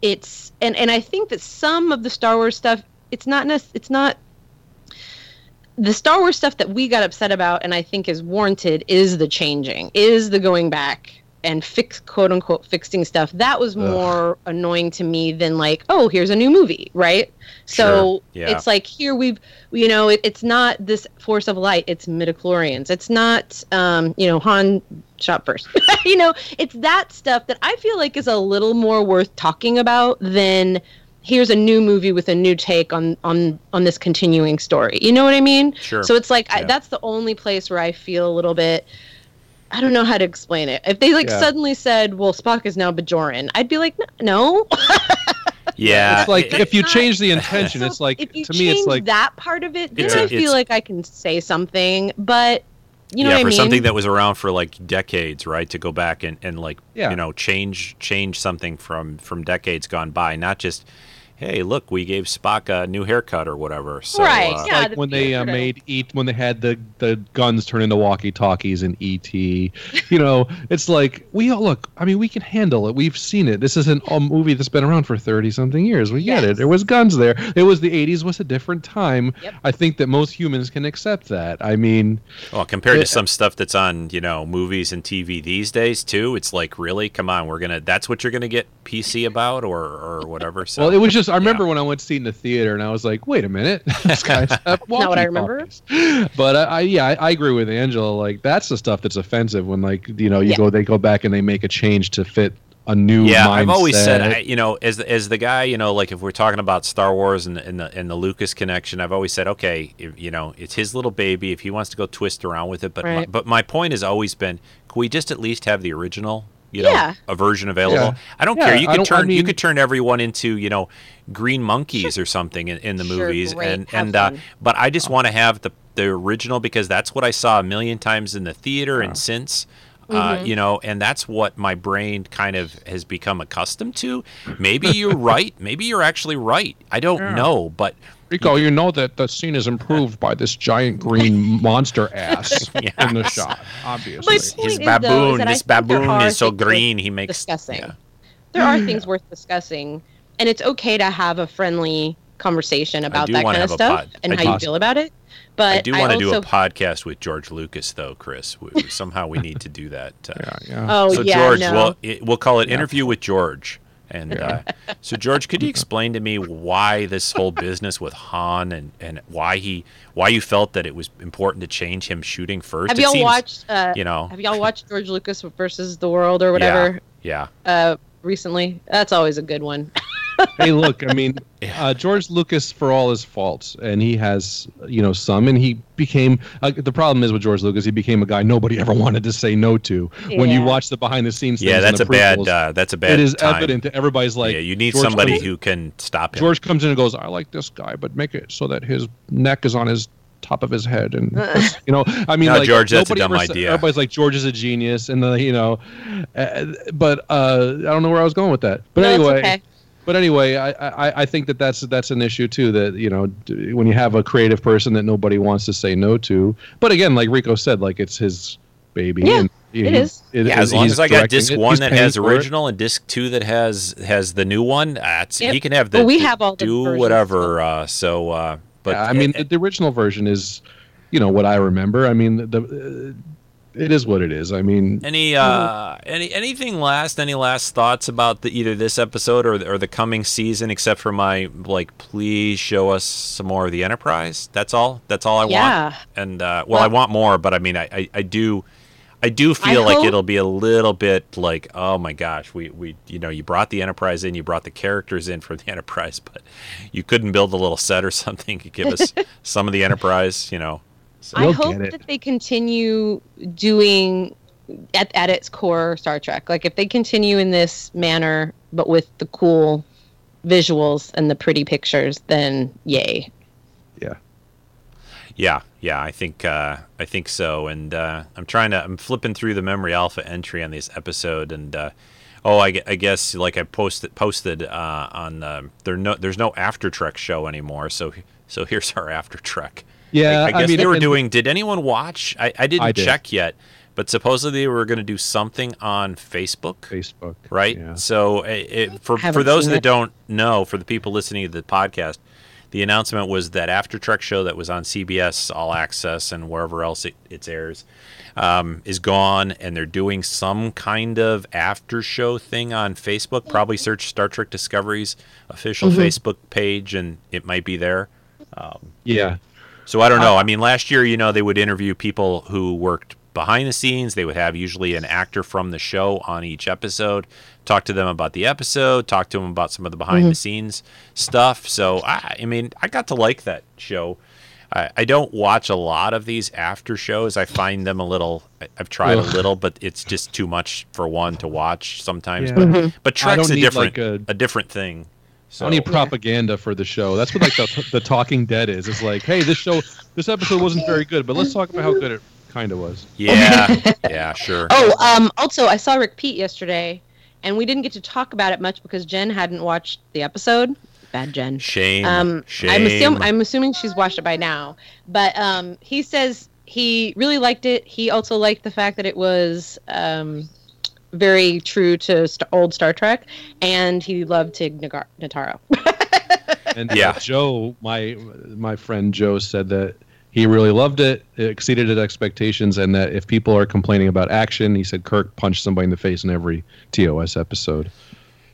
Speaker 6: it's and and i think that some of the star wars stuff it's not nec- it's not the Star Wars stuff that we got upset about and I think is warranted is the changing, is the going back and fix quote unquote fixing stuff. That was more annoying to me than like, oh, here's a new movie, right? So
Speaker 5: Sure, yeah.
Speaker 6: it's like here we've you know, it, it's not this force of light, it's midichlorians. It's not um, you know, Han shot first. you know, it's that stuff that I feel like is a little more worth talking about than here's a new movie with a new take on on on this continuing story. You know what I mean?
Speaker 5: Sure.
Speaker 6: So it's like I, that's the only place where I feel a little bit. I don't know how to explain it. If they like
Speaker 7: Yeah.
Speaker 6: suddenly said, "Well, Spock is now Bajoran," I'd be like, "N- "No."
Speaker 5: yeah.
Speaker 7: it's like
Speaker 5: it-
Speaker 7: if you
Speaker 6: not-
Speaker 7: change the intention,
Speaker 6: So
Speaker 7: it's like
Speaker 6: if you
Speaker 7: to me, it's
Speaker 6: change
Speaker 7: like
Speaker 6: that part of it, then
Speaker 5: It's
Speaker 6: I
Speaker 5: a-
Speaker 6: feel like I can say something. But you know
Speaker 5: yeah,
Speaker 6: what I
Speaker 5: for
Speaker 6: mean?
Speaker 5: something that was around for like decades, right? To go back and, and like
Speaker 7: Yeah.
Speaker 5: you know change change something from from decades gone by, not just hey, look, we gave Spock a new haircut or whatever. So,
Speaker 6: Right,
Speaker 5: uh,
Speaker 6: yeah.
Speaker 7: like
Speaker 6: the
Speaker 7: when they uh, made eat when they had the the guns turn into walkie talkies in ET. You know, it's like we all look. I mean, we can handle it. We've seen it. This isn't a movie that's been around for thirty something years. We get
Speaker 6: Yes.
Speaker 7: it. There was guns there. It was the '80s. Was a different time.
Speaker 6: Yep.
Speaker 7: I think that most humans can accept that. I mean,
Speaker 5: well, compared
Speaker 7: Yeah.
Speaker 5: to some stuff that's on you know movies and TV these days too, it's like really, come on, we're gonna that's what you're gonna get PC about or or whatever. So
Speaker 7: well, it was just. I remember when I went to see it in the theater, and I was like, "Wait a minute, this guy's
Speaker 6: Not what I remember.
Speaker 7: walkie-talkies. But I, I yeah, I, I agree with Angela. Like that's the stuff that's offensive when like you know you
Speaker 6: Yeah.
Speaker 7: go they go back and they make a change to fit a new.
Speaker 5: yeah
Speaker 7: mindset.
Speaker 5: i've always said I, you know as the, as the guy you know like if we're talking about star wars and, and the and the lucas connection i've always said okay if, you know it's his little baby if he wants to go twist around with it but my, but my point has always been can we just at least have the original you know
Speaker 6: Yeah.
Speaker 5: a version available
Speaker 7: Yeah.
Speaker 5: i don't
Speaker 7: Yeah,
Speaker 5: care you could
Speaker 7: don't- I
Speaker 5: turn you could turn everyone into you know green monkeys or something in, in the
Speaker 6: Sure,
Speaker 5: movies
Speaker 6: great.
Speaker 5: and
Speaker 6: Have
Speaker 5: and uh, but i just want to have the the original because that's what i saw a million times in the theater and since uh,
Speaker 6: Mm-hmm.
Speaker 5: you know, and that's what my brain kind of has become accustomed to. Maybe you're right. Maybe you're actually right. I don't know, but
Speaker 7: Rico, you know that the scene is improved by this giant green monster ass in the shot, obviously.
Speaker 6: My
Speaker 5: his
Speaker 6: point is, though, is
Speaker 5: baboon,
Speaker 6: that
Speaker 5: this baboon is so green. He makes
Speaker 6: discussing.
Speaker 5: yeah.
Speaker 6: There are things worth discussing, and it's okay to have a friendly conversation about that kind of stuff
Speaker 5: pod-
Speaker 6: and
Speaker 5: I
Speaker 6: how
Speaker 7: do-
Speaker 6: you feel about it. But
Speaker 5: I do want to do a podcast with George Lucas, though, Chris. We, we- somehow we need to do that. Uh,
Speaker 7: yeah, yeah.
Speaker 6: Oh
Speaker 5: so
Speaker 6: yeah,
Speaker 5: George,
Speaker 6: no.
Speaker 5: we'll it, we'll call it interview with George. And uh, so George, could you explain to me why this whole business with Han and, and why he why you felt that it was important to change him shooting first?
Speaker 6: have
Speaker 5: It
Speaker 6: y'all
Speaker 5: seems-
Speaker 6: watched? Uh,
Speaker 5: you know,
Speaker 6: have y'all watched George Lucas versus the World or whatever
Speaker 5: Yeah,
Speaker 6: uh, recently? That's always a good one.
Speaker 7: Hey, look, I mean, uh, George Lucas, for all his faults, and he has, you know, some, and he became. Uh, the problem is with George Lucas, he became a guy nobody ever wanted to say no to. When you watch the behind the scenes,
Speaker 5: yeah. That's a
Speaker 7: and the
Speaker 5: bad. Uh, that's a bad.
Speaker 7: it is
Speaker 5: time.
Speaker 7: evident that everybody's like,
Speaker 5: yeah, you need
Speaker 7: George
Speaker 5: somebody
Speaker 7: comes-
Speaker 5: who can stop him.
Speaker 7: George comes in and goes, "I like this guy, but make it so that his neck is on his top of his head." And you know, I mean,
Speaker 5: No,
Speaker 7: like
Speaker 5: George, that's a
Speaker 7: nobody
Speaker 5: dumb
Speaker 7: ever
Speaker 5: idea.
Speaker 7: Everybody's like, "George is a genius," and the you know, uh, but uh, I don't know where I was going with that. But
Speaker 6: No,
Speaker 7: anyway.
Speaker 6: okay.
Speaker 7: But anyway, I, I, I think that that's that's an issue too. That you know, when you have a creative person that nobody wants to say no to. But again, like Rico said, like it's his baby.
Speaker 6: Yeah,
Speaker 7: and he-
Speaker 6: it is.
Speaker 7: it-
Speaker 5: yeah, as long as I got
Speaker 7: directing
Speaker 5: disc
Speaker 7: it,
Speaker 5: one that has
Speaker 7: for it.
Speaker 5: original and disc two that has has the new one, that's
Speaker 6: Yep.
Speaker 5: he can have the
Speaker 6: Well, we
Speaker 5: the-
Speaker 6: have all the
Speaker 5: do
Speaker 6: versions,
Speaker 5: whatever. Uh, so, uh, but
Speaker 7: yeah, I mean, the, the original version is, you know, what I remember. I mean, the, uh, it is what it is. I mean,
Speaker 5: Any uh any anything last any last thoughts about the either this episode or the, or the coming season except for my like please show us some more of the Enterprise. That's all. That's all I
Speaker 6: Yeah.
Speaker 5: want. And uh well, I want more, but I mean I I, I do I do feel
Speaker 6: I
Speaker 5: like
Speaker 6: hope-
Speaker 5: it'll be a little bit like, oh my gosh, we, we you know, you brought the Enterprise in, you brought the characters in for the Enterprise, but you couldn't build a little set or something to give us some of the Enterprise, you know.
Speaker 6: I hope that they continue doing at, at its core Star Trek. Like if they continue in this manner, but with the cool visuals and the pretty pictures, then yay.
Speaker 7: yeah.
Speaker 5: Yeah, yeah, I think uh, I think so. And uh, I'm trying to I'm flipping through the memory alpha entry on this episode, and uh, oh, I, I guess like I posted posted uh, on um there no there's no after Trek show anymore. So so here's our after Trek.
Speaker 7: Yeah,
Speaker 5: I, I
Speaker 7: I
Speaker 5: guess
Speaker 7: mean,
Speaker 5: they were doing. Did anyone watch? I, I didn't
Speaker 7: I did.
Speaker 5: check yet, but supposedly they were going to do something on Facebook
Speaker 7: Facebook.
Speaker 5: right?
Speaker 7: Yeah.
Speaker 5: So it, it, for for those that
Speaker 6: it.
Speaker 5: don't know, for the people listening to the podcast, the announcement was that After Trek show that was on CBS All Access and wherever else it, it airs um, is gone, and they're doing some kind of after show thing on Facebook. Probably search Star Trek Discovery's official
Speaker 6: Mm-hmm.
Speaker 5: Facebook page, and it might be there.
Speaker 7: Yeah.
Speaker 5: So I don't know. I mean, last year, you know, they would interview people who worked behind the scenes. They would have usually an actor from the show on each episode, talk to them about the episode, talk to them about some of the behind the mm-hmm. scenes stuff. So I, I mean, I got to like that show. I, I don't watch a lot of these after shows. I find them a little. I- I've tried a little, but it's just too much for one to watch sometimes.
Speaker 7: Yeah.
Speaker 5: But mm-hmm. but
Speaker 7: I
Speaker 5: Trek's a different
Speaker 7: like, a-
Speaker 5: a different thing.
Speaker 7: I
Speaker 5: So
Speaker 7: don't need propaganda for the show. That's what like the, the Talking Dead is. It's like, hey, this show, this episode wasn't very good, but let's talk about how good it kind of was.
Speaker 5: yeah, yeah, sure.
Speaker 6: Oh, um, also I saw Rick Pete yesterday, and we didn't get to talk about it much because Jen hadn't watched the episode. Bad Jen.
Speaker 5: Shame.
Speaker 6: Um,
Speaker 5: shame.
Speaker 6: I'm assuming I'm assuming she's watched it by now. But um, he says he really liked it. He also liked the fact that it was um, very true to st- old Star Trek, and he loved Tig Nagar- Notaro.
Speaker 7: And
Speaker 5: Yeah.
Speaker 7: uh, Joe, my my friend Joe said that he really loved it, it exceeded his expectations, and that if people are complaining about action, he said Kirk punched somebody in the face in every TOS episode.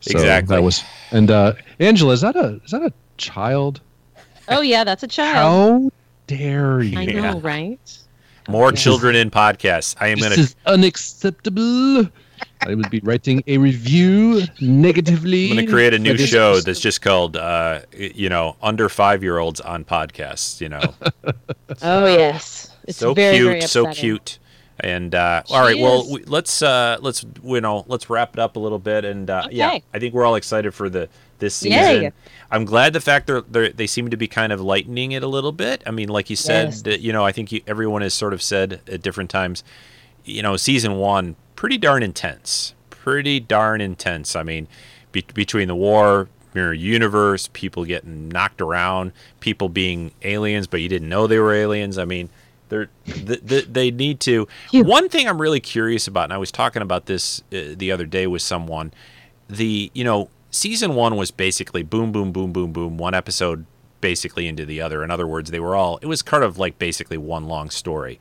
Speaker 7: So
Speaker 5: Exactly.
Speaker 7: That was and uh, Angela, is that a is that a child?
Speaker 6: oh yeah, that's a child.
Speaker 7: How dare you?
Speaker 6: I
Speaker 5: Yeah.
Speaker 6: know, right?
Speaker 5: More
Speaker 6: Yeah.
Speaker 5: children in podcasts. I am
Speaker 7: This
Speaker 5: going to.
Speaker 7: is unacceptable. I would be writing a review negatively.
Speaker 5: I'm going to create a new show
Speaker 7: episode.
Speaker 5: that's just called, uh, you know, under five year olds on podcasts. You know,
Speaker 6: Oh yes, it's
Speaker 5: so
Speaker 6: very,
Speaker 5: cute,
Speaker 6: very
Speaker 5: so cute. And uh, all right, well, we, let's uh, let's you know let's wrap it up a little bit. And uh, yeah, I think we're all excited for the this
Speaker 6: Yay.
Speaker 5: season. I'm glad the fact they're, they're they seem to be kind of lightening it a little bit. I mean, like you said,
Speaker 6: Yes.
Speaker 5: that, you know, I think you, everyone has sort of said at different times, you know, season one pretty darn intense, pretty darn intense. I mean, be- between the war, mirror universe, people getting knocked around, people being aliens, but you didn't know they were aliens. I mean, they're th- th- they need to.
Speaker 6: Phew.
Speaker 5: One thing I'm really curious about, and I was talking about this uh, the other day with someone. The you know season one was basically boom, boom, boom, boom, boom, one episode basically into the other. In other words, they were all. It was kind of like basically one long story.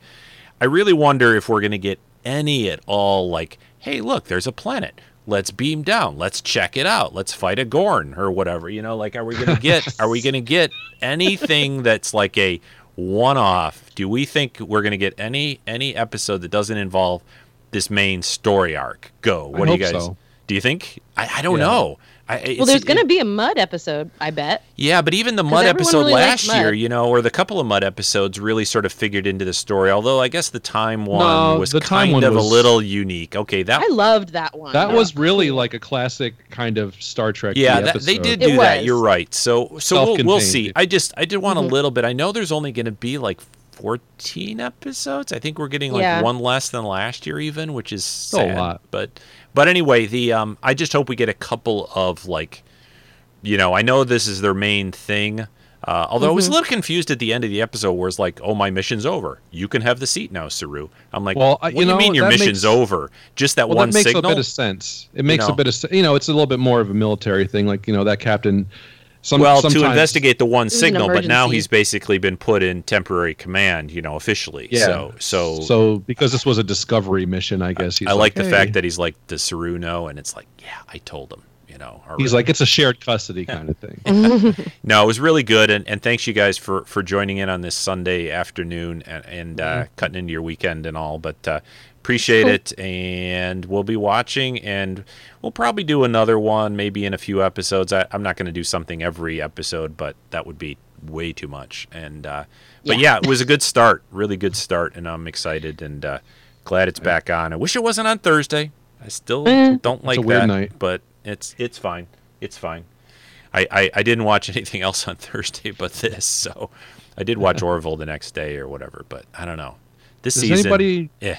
Speaker 5: I really wonder if we're going to get any at all like, hey, look, there's a planet. Let's beam down. Let's check it out. Let's fight a Gorn or whatever. You know, like, are we going to get? are we to get anything that's like a one-off? Do we think we're going to get any any episode that doesn't involve this main story arc? Go. What do you guys?
Speaker 7: so.
Speaker 5: Do you think? I, I don't
Speaker 7: Yeah.
Speaker 5: know. I,
Speaker 6: Well,
Speaker 5: it's-
Speaker 6: there's going to be a Mudd episode, I bet.
Speaker 5: yeah, but even the
Speaker 6: Mudd
Speaker 5: episode
Speaker 6: really likes
Speaker 5: last year,
Speaker 6: Mudd.
Speaker 5: you know, or the couple of Mudd episodes really sort of figured into the story. Although I guess the time one
Speaker 7: No,
Speaker 5: was
Speaker 7: the time
Speaker 5: kind
Speaker 7: one
Speaker 5: of a little unique. Okay, that
Speaker 6: I loved that one.
Speaker 7: That
Speaker 6: Yeah.
Speaker 7: was really like a classic kind of Star Trek.
Speaker 5: yeah, that, they did do that. You're right. So so we'll, we'll see. I just I did want
Speaker 6: Mhm.
Speaker 5: a little bit. I know there's only going to be like 14 episodes. I think we're getting like
Speaker 6: Yeah.
Speaker 5: one less than last year even, which is
Speaker 7: a lot.
Speaker 5: But but anyway, the um I just hope we get a couple of like you know, I know this is their main thing. Uh, although I was a
Speaker 7: Mm-hmm.
Speaker 5: little confused at the end of the episode where it's like, oh, my mission's over. You can have the seat now, Saru. I'm like,
Speaker 7: Well,
Speaker 5: what
Speaker 7: I-
Speaker 5: do
Speaker 7: you
Speaker 5: you mean your mission's
Speaker 7: makes-
Speaker 5: over? Just that
Speaker 7: well,
Speaker 5: one
Speaker 7: that makes
Speaker 5: signal?
Speaker 7: a bit of sense. It makes
Speaker 5: know?
Speaker 7: a bit of. You know, it's a little bit more of a military thing. Like you know, that captain Some,
Speaker 5: well, to investigate the one signal, but now he's basically been put in temporary command, you know, officially.
Speaker 7: Yeah.
Speaker 5: So, so,
Speaker 7: So because this was a discovery mission, I guess he's
Speaker 5: I like, the
Speaker 7: "Hey."
Speaker 5: fact that he's like, the Saru know? And it's like, yeah, I told him, you know. or-
Speaker 7: he's like it's a shared custody kind of thing.
Speaker 5: no, it was really good, and, and thanks you guys for for joining in on this Sunday afternoon and, and uh,
Speaker 7: Mm-hmm.
Speaker 5: cutting into your weekend and all. But uh, appreciate it, and we'll be watching, and we'll probably do another one maybe in a few episodes. I, I'm not going to do something every episode, but that would be way too much. And uh, but yeah. it was a good start, really good start, and I'm excited and uh, glad it's back on. I wish it wasn't on Thursday. I still
Speaker 6: Eh.
Speaker 5: don't like
Speaker 7: a weird
Speaker 5: that,
Speaker 7: night.
Speaker 5: but it's it's fine. It's fine. I, I, I didn't watch anything else on Thursday but this, so I did watch Orville the next day or whatever. But I don't know. This
Speaker 7: Does
Speaker 5: season,
Speaker 7: anybody?
Speaker 5: yeah,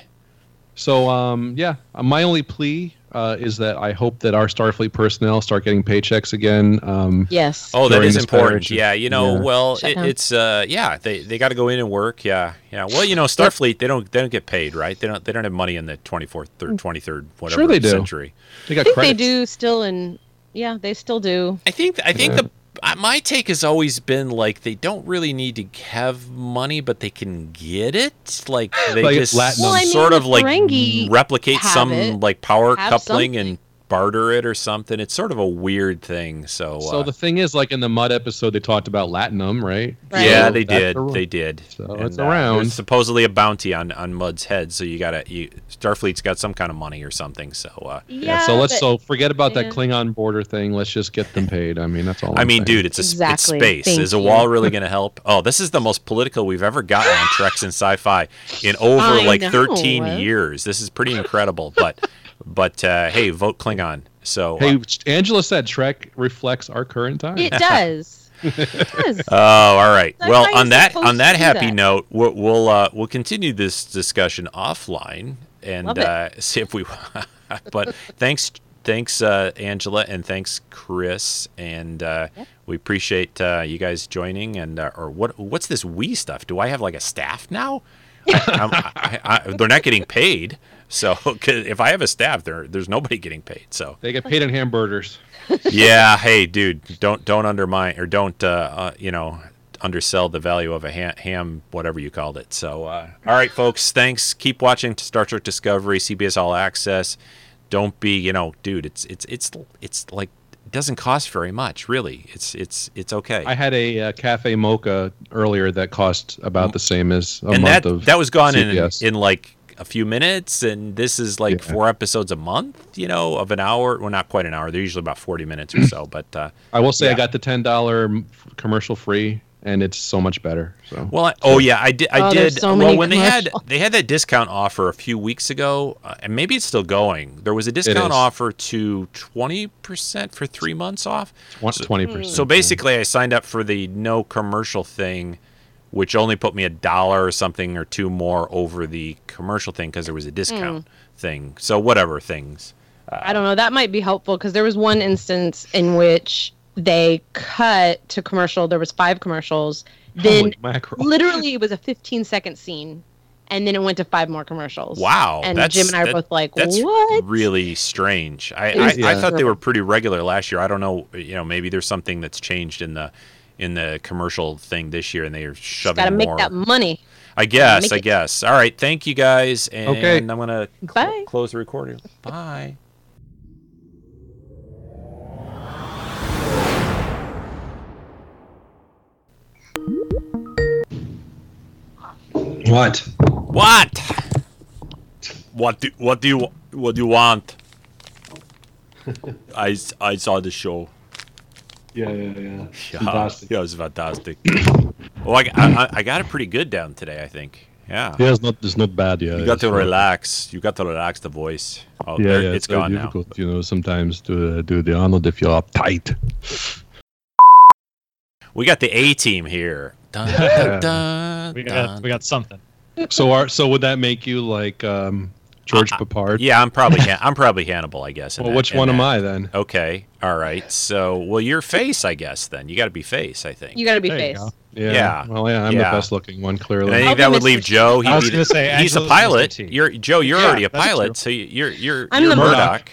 Speaker 7: So um, yeah, uh, my only plea uh, is that I hope that our Starfleet personnel start getting paychecks again. Um,
Speaker 6: Yes.
Speaker 5: Oh, that
Speaker 7: during
Speaker 5: is
Speaker 7: this
Speaker 5: important. Yeah, you know,
Speaker 7: Yeah.
Speaker 5: well, it, it's uh, yeah, they they got to go in and work. Yeah, yeah. Well, you know, Starfleet they don't they don't get paid, right? They don't they don't have money in the twenty fourth or twenty third whatever
Speaker 7: Mm. Sure they do.
Speaker 5: century.
Speaker 7: They got
Speaker 6: I think they do still, in. yeah, they still do.
Speaker 5: I think I think the uh, my take has always been like they don't really need to have money, but they can get it. Like they
Speaker 7: Like
Speaker 5: just
Speaker 7: Latinum.
Speaker 6: Well, I mean,
Speaker 5: sort of like
Speaker 6: Ferengi
Speaker 5: replicate some
Speaker 6: it.
Speaker 5: like power coupling
Speaker 6: something.
Speaker 5: and barter it or something. It's sort of a weird thing. So,
Speaker 7: So
Speaker 5: uh,
Speaker 7: the thing is, like in the Mudd episode, they talked about Latinum, right?
Speaker 6: Right.
Speaker 5: yeah,
Speaker 7: So
Speaker 5: they did.
Speaker 7: the-
Speaker 5: They did.
Speaker 7: So
Speaker 5: And,
Speaker 7: it's
Speaker 5: uh,
Speaker 7: around.
Speaker 5: there's supposedly a bounty on on Mudd's head, so you gotta. You, Starfleet's got some kind of money or something. So, uh,
Speaker 7: Yeah. so let's
Speaker 6: but-
Speaker 7: so forget about that. Klingon border thing. Let's just get them paid. I mean, that's all.
Speaker 5: I
Speaker 7: I'm
Speaker 5: mean,
Speaker 7: saying.
Speaker 5: dude, it's a
Speaker 6: Exactly.
Speaker 5: it's space.
Speaker 6: Thank
Speaker 5: Is a
Speaker 6: you.
Speaker 5: wall really going to help? Oh, this is the most political we've ever gotten on Treks and Sci-Fi in over
Speaker 6: I
Speaker 5: like
Speaker 6: know.
Speaker 5: 13 years. This is pretty incredible. But but uh, hey, vote Klingon. So uh,
Speaker 7: Hey, Angela said Trek reflects our current time.
Speaker 6: It does. it does.
Speaker 5: Oh, all right.
Speaker 6: That's
Speaker 5: well, on that on that happy
Speaker 6: that.
Speaker 5: note, we'll we'll, uh, we'll continue this discussion offline and uh, see if we. but thanks, thanks, uh, Angela, and thanks, Chris, and uh, we appreciate uh, you guys joining. And uh, or what what's this we stuff? Do I have like a staff now? I, I'm- I, I, they're not getting paid. So if I have a staff, there there's nobody getting paid. So
Speaker 7: They get paid in hamburgers.
Speaker 5: yeah, hey, dude, don't don't undermine or don't uh, uh, you know undersell the value of a ham, ham, whatever you called it. So, uh, all right, folks, thanks. Keep watching Star Trek Discovery, CBS All Access. Don't be, you know, dude, it's it's it's it's like it doesn't cost very much, really. It's it's it's okay.
Speaker 7: I had a uh, cafe mocha earlier that cost about the same as a
Speaker 5: and
Speaker 7: month
Speaker 5: that
Speaker 7: of
Speaker 5: that was gone in
Speaker 7: CBS.
Speaker 5: in like a few minutes, and this is like
Speaker 7: Yeah.
Speaker 5: four episodes a month, you know, of an hour. Well, not quite an hour. They're usually about forty minutes or so, but. uh
Speaker 7: I will say I got the ten dollar commercial free, and it's so much better. So
Speaker 5: Well, I, oh yeah, I did. I
Speaker 6: Oh,
Speaker 5: did.
Speaker 6: there's so
Speaker 5: well, when they had they had that discount offer a few weeks ago, uh, and maybe it's still going. There was a discount offer to twenty percent for three months off.
Speaker 7: twenty percent.
Speaker 5: So basically, I signed up for the no commercial thing, which only put me a dollar or something or two more over the commercial thing because there was a discount hmm. thing. So whatever things.
Speaker 6: I don't know. That might be helpful because there was one instance in which they cut to commercial. There was five commercials. Then
Speaker 7: Holy mackerel.
Speaker 6: literally it was a 15 second scene, and then it went to five more commercials.
Speaker 5: Wow,
Speaker 6: And
Speaker 5: that's,
Speaker 6: Jim and I were
Speaker 5: that-
Speaker 6: both like,
Speaker 5: that's
Speaker 6: "What?"
Speaker 5: really strange. I, I,
Speaker 6: was
Speaker 5: I thought they were pretty regular last year. I don't know. You know, maybe there's something that's changed in the in the commercial thing this year, and they are
Speaker 6: Just
Speaker 5: shoving
Speaker 6: gotta make that money.
Speaker 5: I guess. I guess. All right. Thank you guys, and
Speaker 7: Okay.
Speaker 5: I'm gonna cl- close the recording. Bye.
Speaker 7: What?
Speaker 5: What? What do what do you what do you want? I I saw the show.
Speaker 7: Yeah, yeah, yeah.
Speaker 5: Yeah, yeah, it was fantastic. well, I, I, I got it pretty good down today. I think. Yeah.
Speaker 7: Yeah, it's not. It's not bad. Yeah,
Speaker 5: You got
Speaker 7: it's
Speaker 5: to
Speaker 7: not-
Speaker 5: relax. You got to relax the voice. Oh,
Speaker 7: Yeah,
Speaker 5: there,
Speaker 7: yeah.
Speaker 5: it's
Speaker 7: very
Speaker 5: gone now.
Speaker 7: difficult, You know, sometimes to uh, do the Arnold if you're uptight.
Speaker 5: We got the A team here. Dun, dun, dun,
Speaker 8: We got
Speaker 5: dun.
Speaker 8: we got something.
Speaker 7: So, are so would that make you like um, George Peppard?
Speaker 5: Yeah, I'm probably Han- I'm probably Hannibal, I guess.
Speaker 7: Well,
Speaker 5: that-
Speaker 7: which
Speaker 5: in
Speaker 7: one am. I then?
Speaker 5: Okay, all right. So, well, you're face, I guess. Then you got to be face, I think.
Speaker 6: You gotta be
Speaker 7: There
Speaker 6: face.
Speaker 7: Yeah.
Speaker 5: Yeah.
Speaker 7: Well, yeah, I'm
Speaker 5: Yeah.
Speaker 7: the best looking one,
Speaker 5: And I
Speaker 7: clearly.
Speaker 5: think
Speaker 6: I'll
Speaker 5: that would leave
Speaker 6: Mr. T.
Speaker 5: Joe. He'd
Speaker 8: I was gonna say,
Speaker 5: he's the
Speaker 8: Angela's Mr.
Speaker 5: pilot. You're Joe. You're
Speaker 8: Yeah,
Speaker 5: already a pilot,
Speaker 8: true.
Speaker 5: so you're you're
Speaker 6: I'm
Speaker 5: you're
Speaker 6: the
Speaker 5: Murdock.
Speaker 6: Murdock.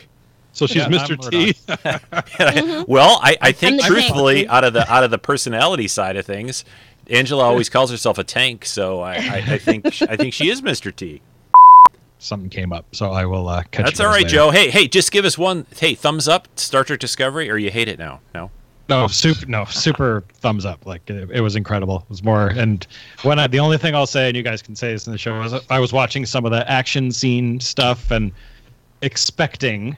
Speaker 7: So she's
Speaker 8: Yeah,
Speaker 7: Mr. T.
Speaker 6: Mm-hmm.
Speaker 5: well, I, I think truthfully,
Speaker 6: tank.
Speaker 5: out of the out of the personality side of things, Angela always calls herself a tank. So I, I, I think I think she is Mr. T.
Speaker 8: Something came up, so I will uh, catch.
Speaker 5: That's all
Speaker 8: later.
Speaker 5: Joe. Hey, hey, just give us one. Hey, thumbs up, Star Trek Discovery, or you hate it now? No.
Speaker 8: No, super, no, super thumbs up. Like it, it was incredible. It was more, and when I, the only thing I'll say, and you guys can say this in the show, is I was watching some of the action scene stuff and expecting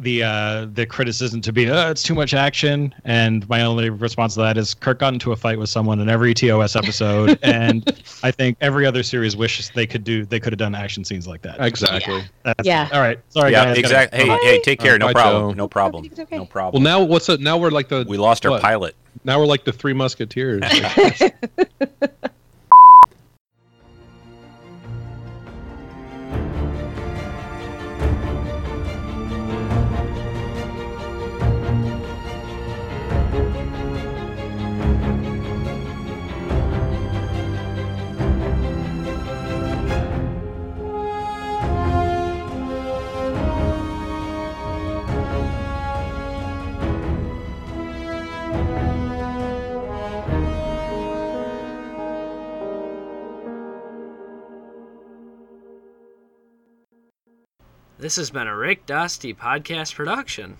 Speaker 8: the uh, the criticism to be, oh, it's too much action. And my only response to that is Kirk got into a fight with someone in every TOS episode, and I think every other series wishes they could do, they could have done action scenes like that.
Speaker 7: Exactly.
Speaker 8: That's-
Speaker 6: Yeah.
Speaker 8: All right. Sorry,
Speaker 5: yeah,
Speaker 8: guys. Gotta-
Speaker 5: exactly. Hey, hey, take care. No
Speaker 7: Bye,
Speaker 5: problem.
Speaker 7: Joe.
Speaker 5: No problem.
Speaker 6: Okay.
Speaker 5: No problem.
Speaker 7: Well, now what's it? Now we're like the
Speaker 5: we lost our
Speaker 7: what?
Speaker 5: pilot.
Speaker 7: Now we're like the Three Musketeers.
Speaker 9: This has been a Rick Dusty podcast production.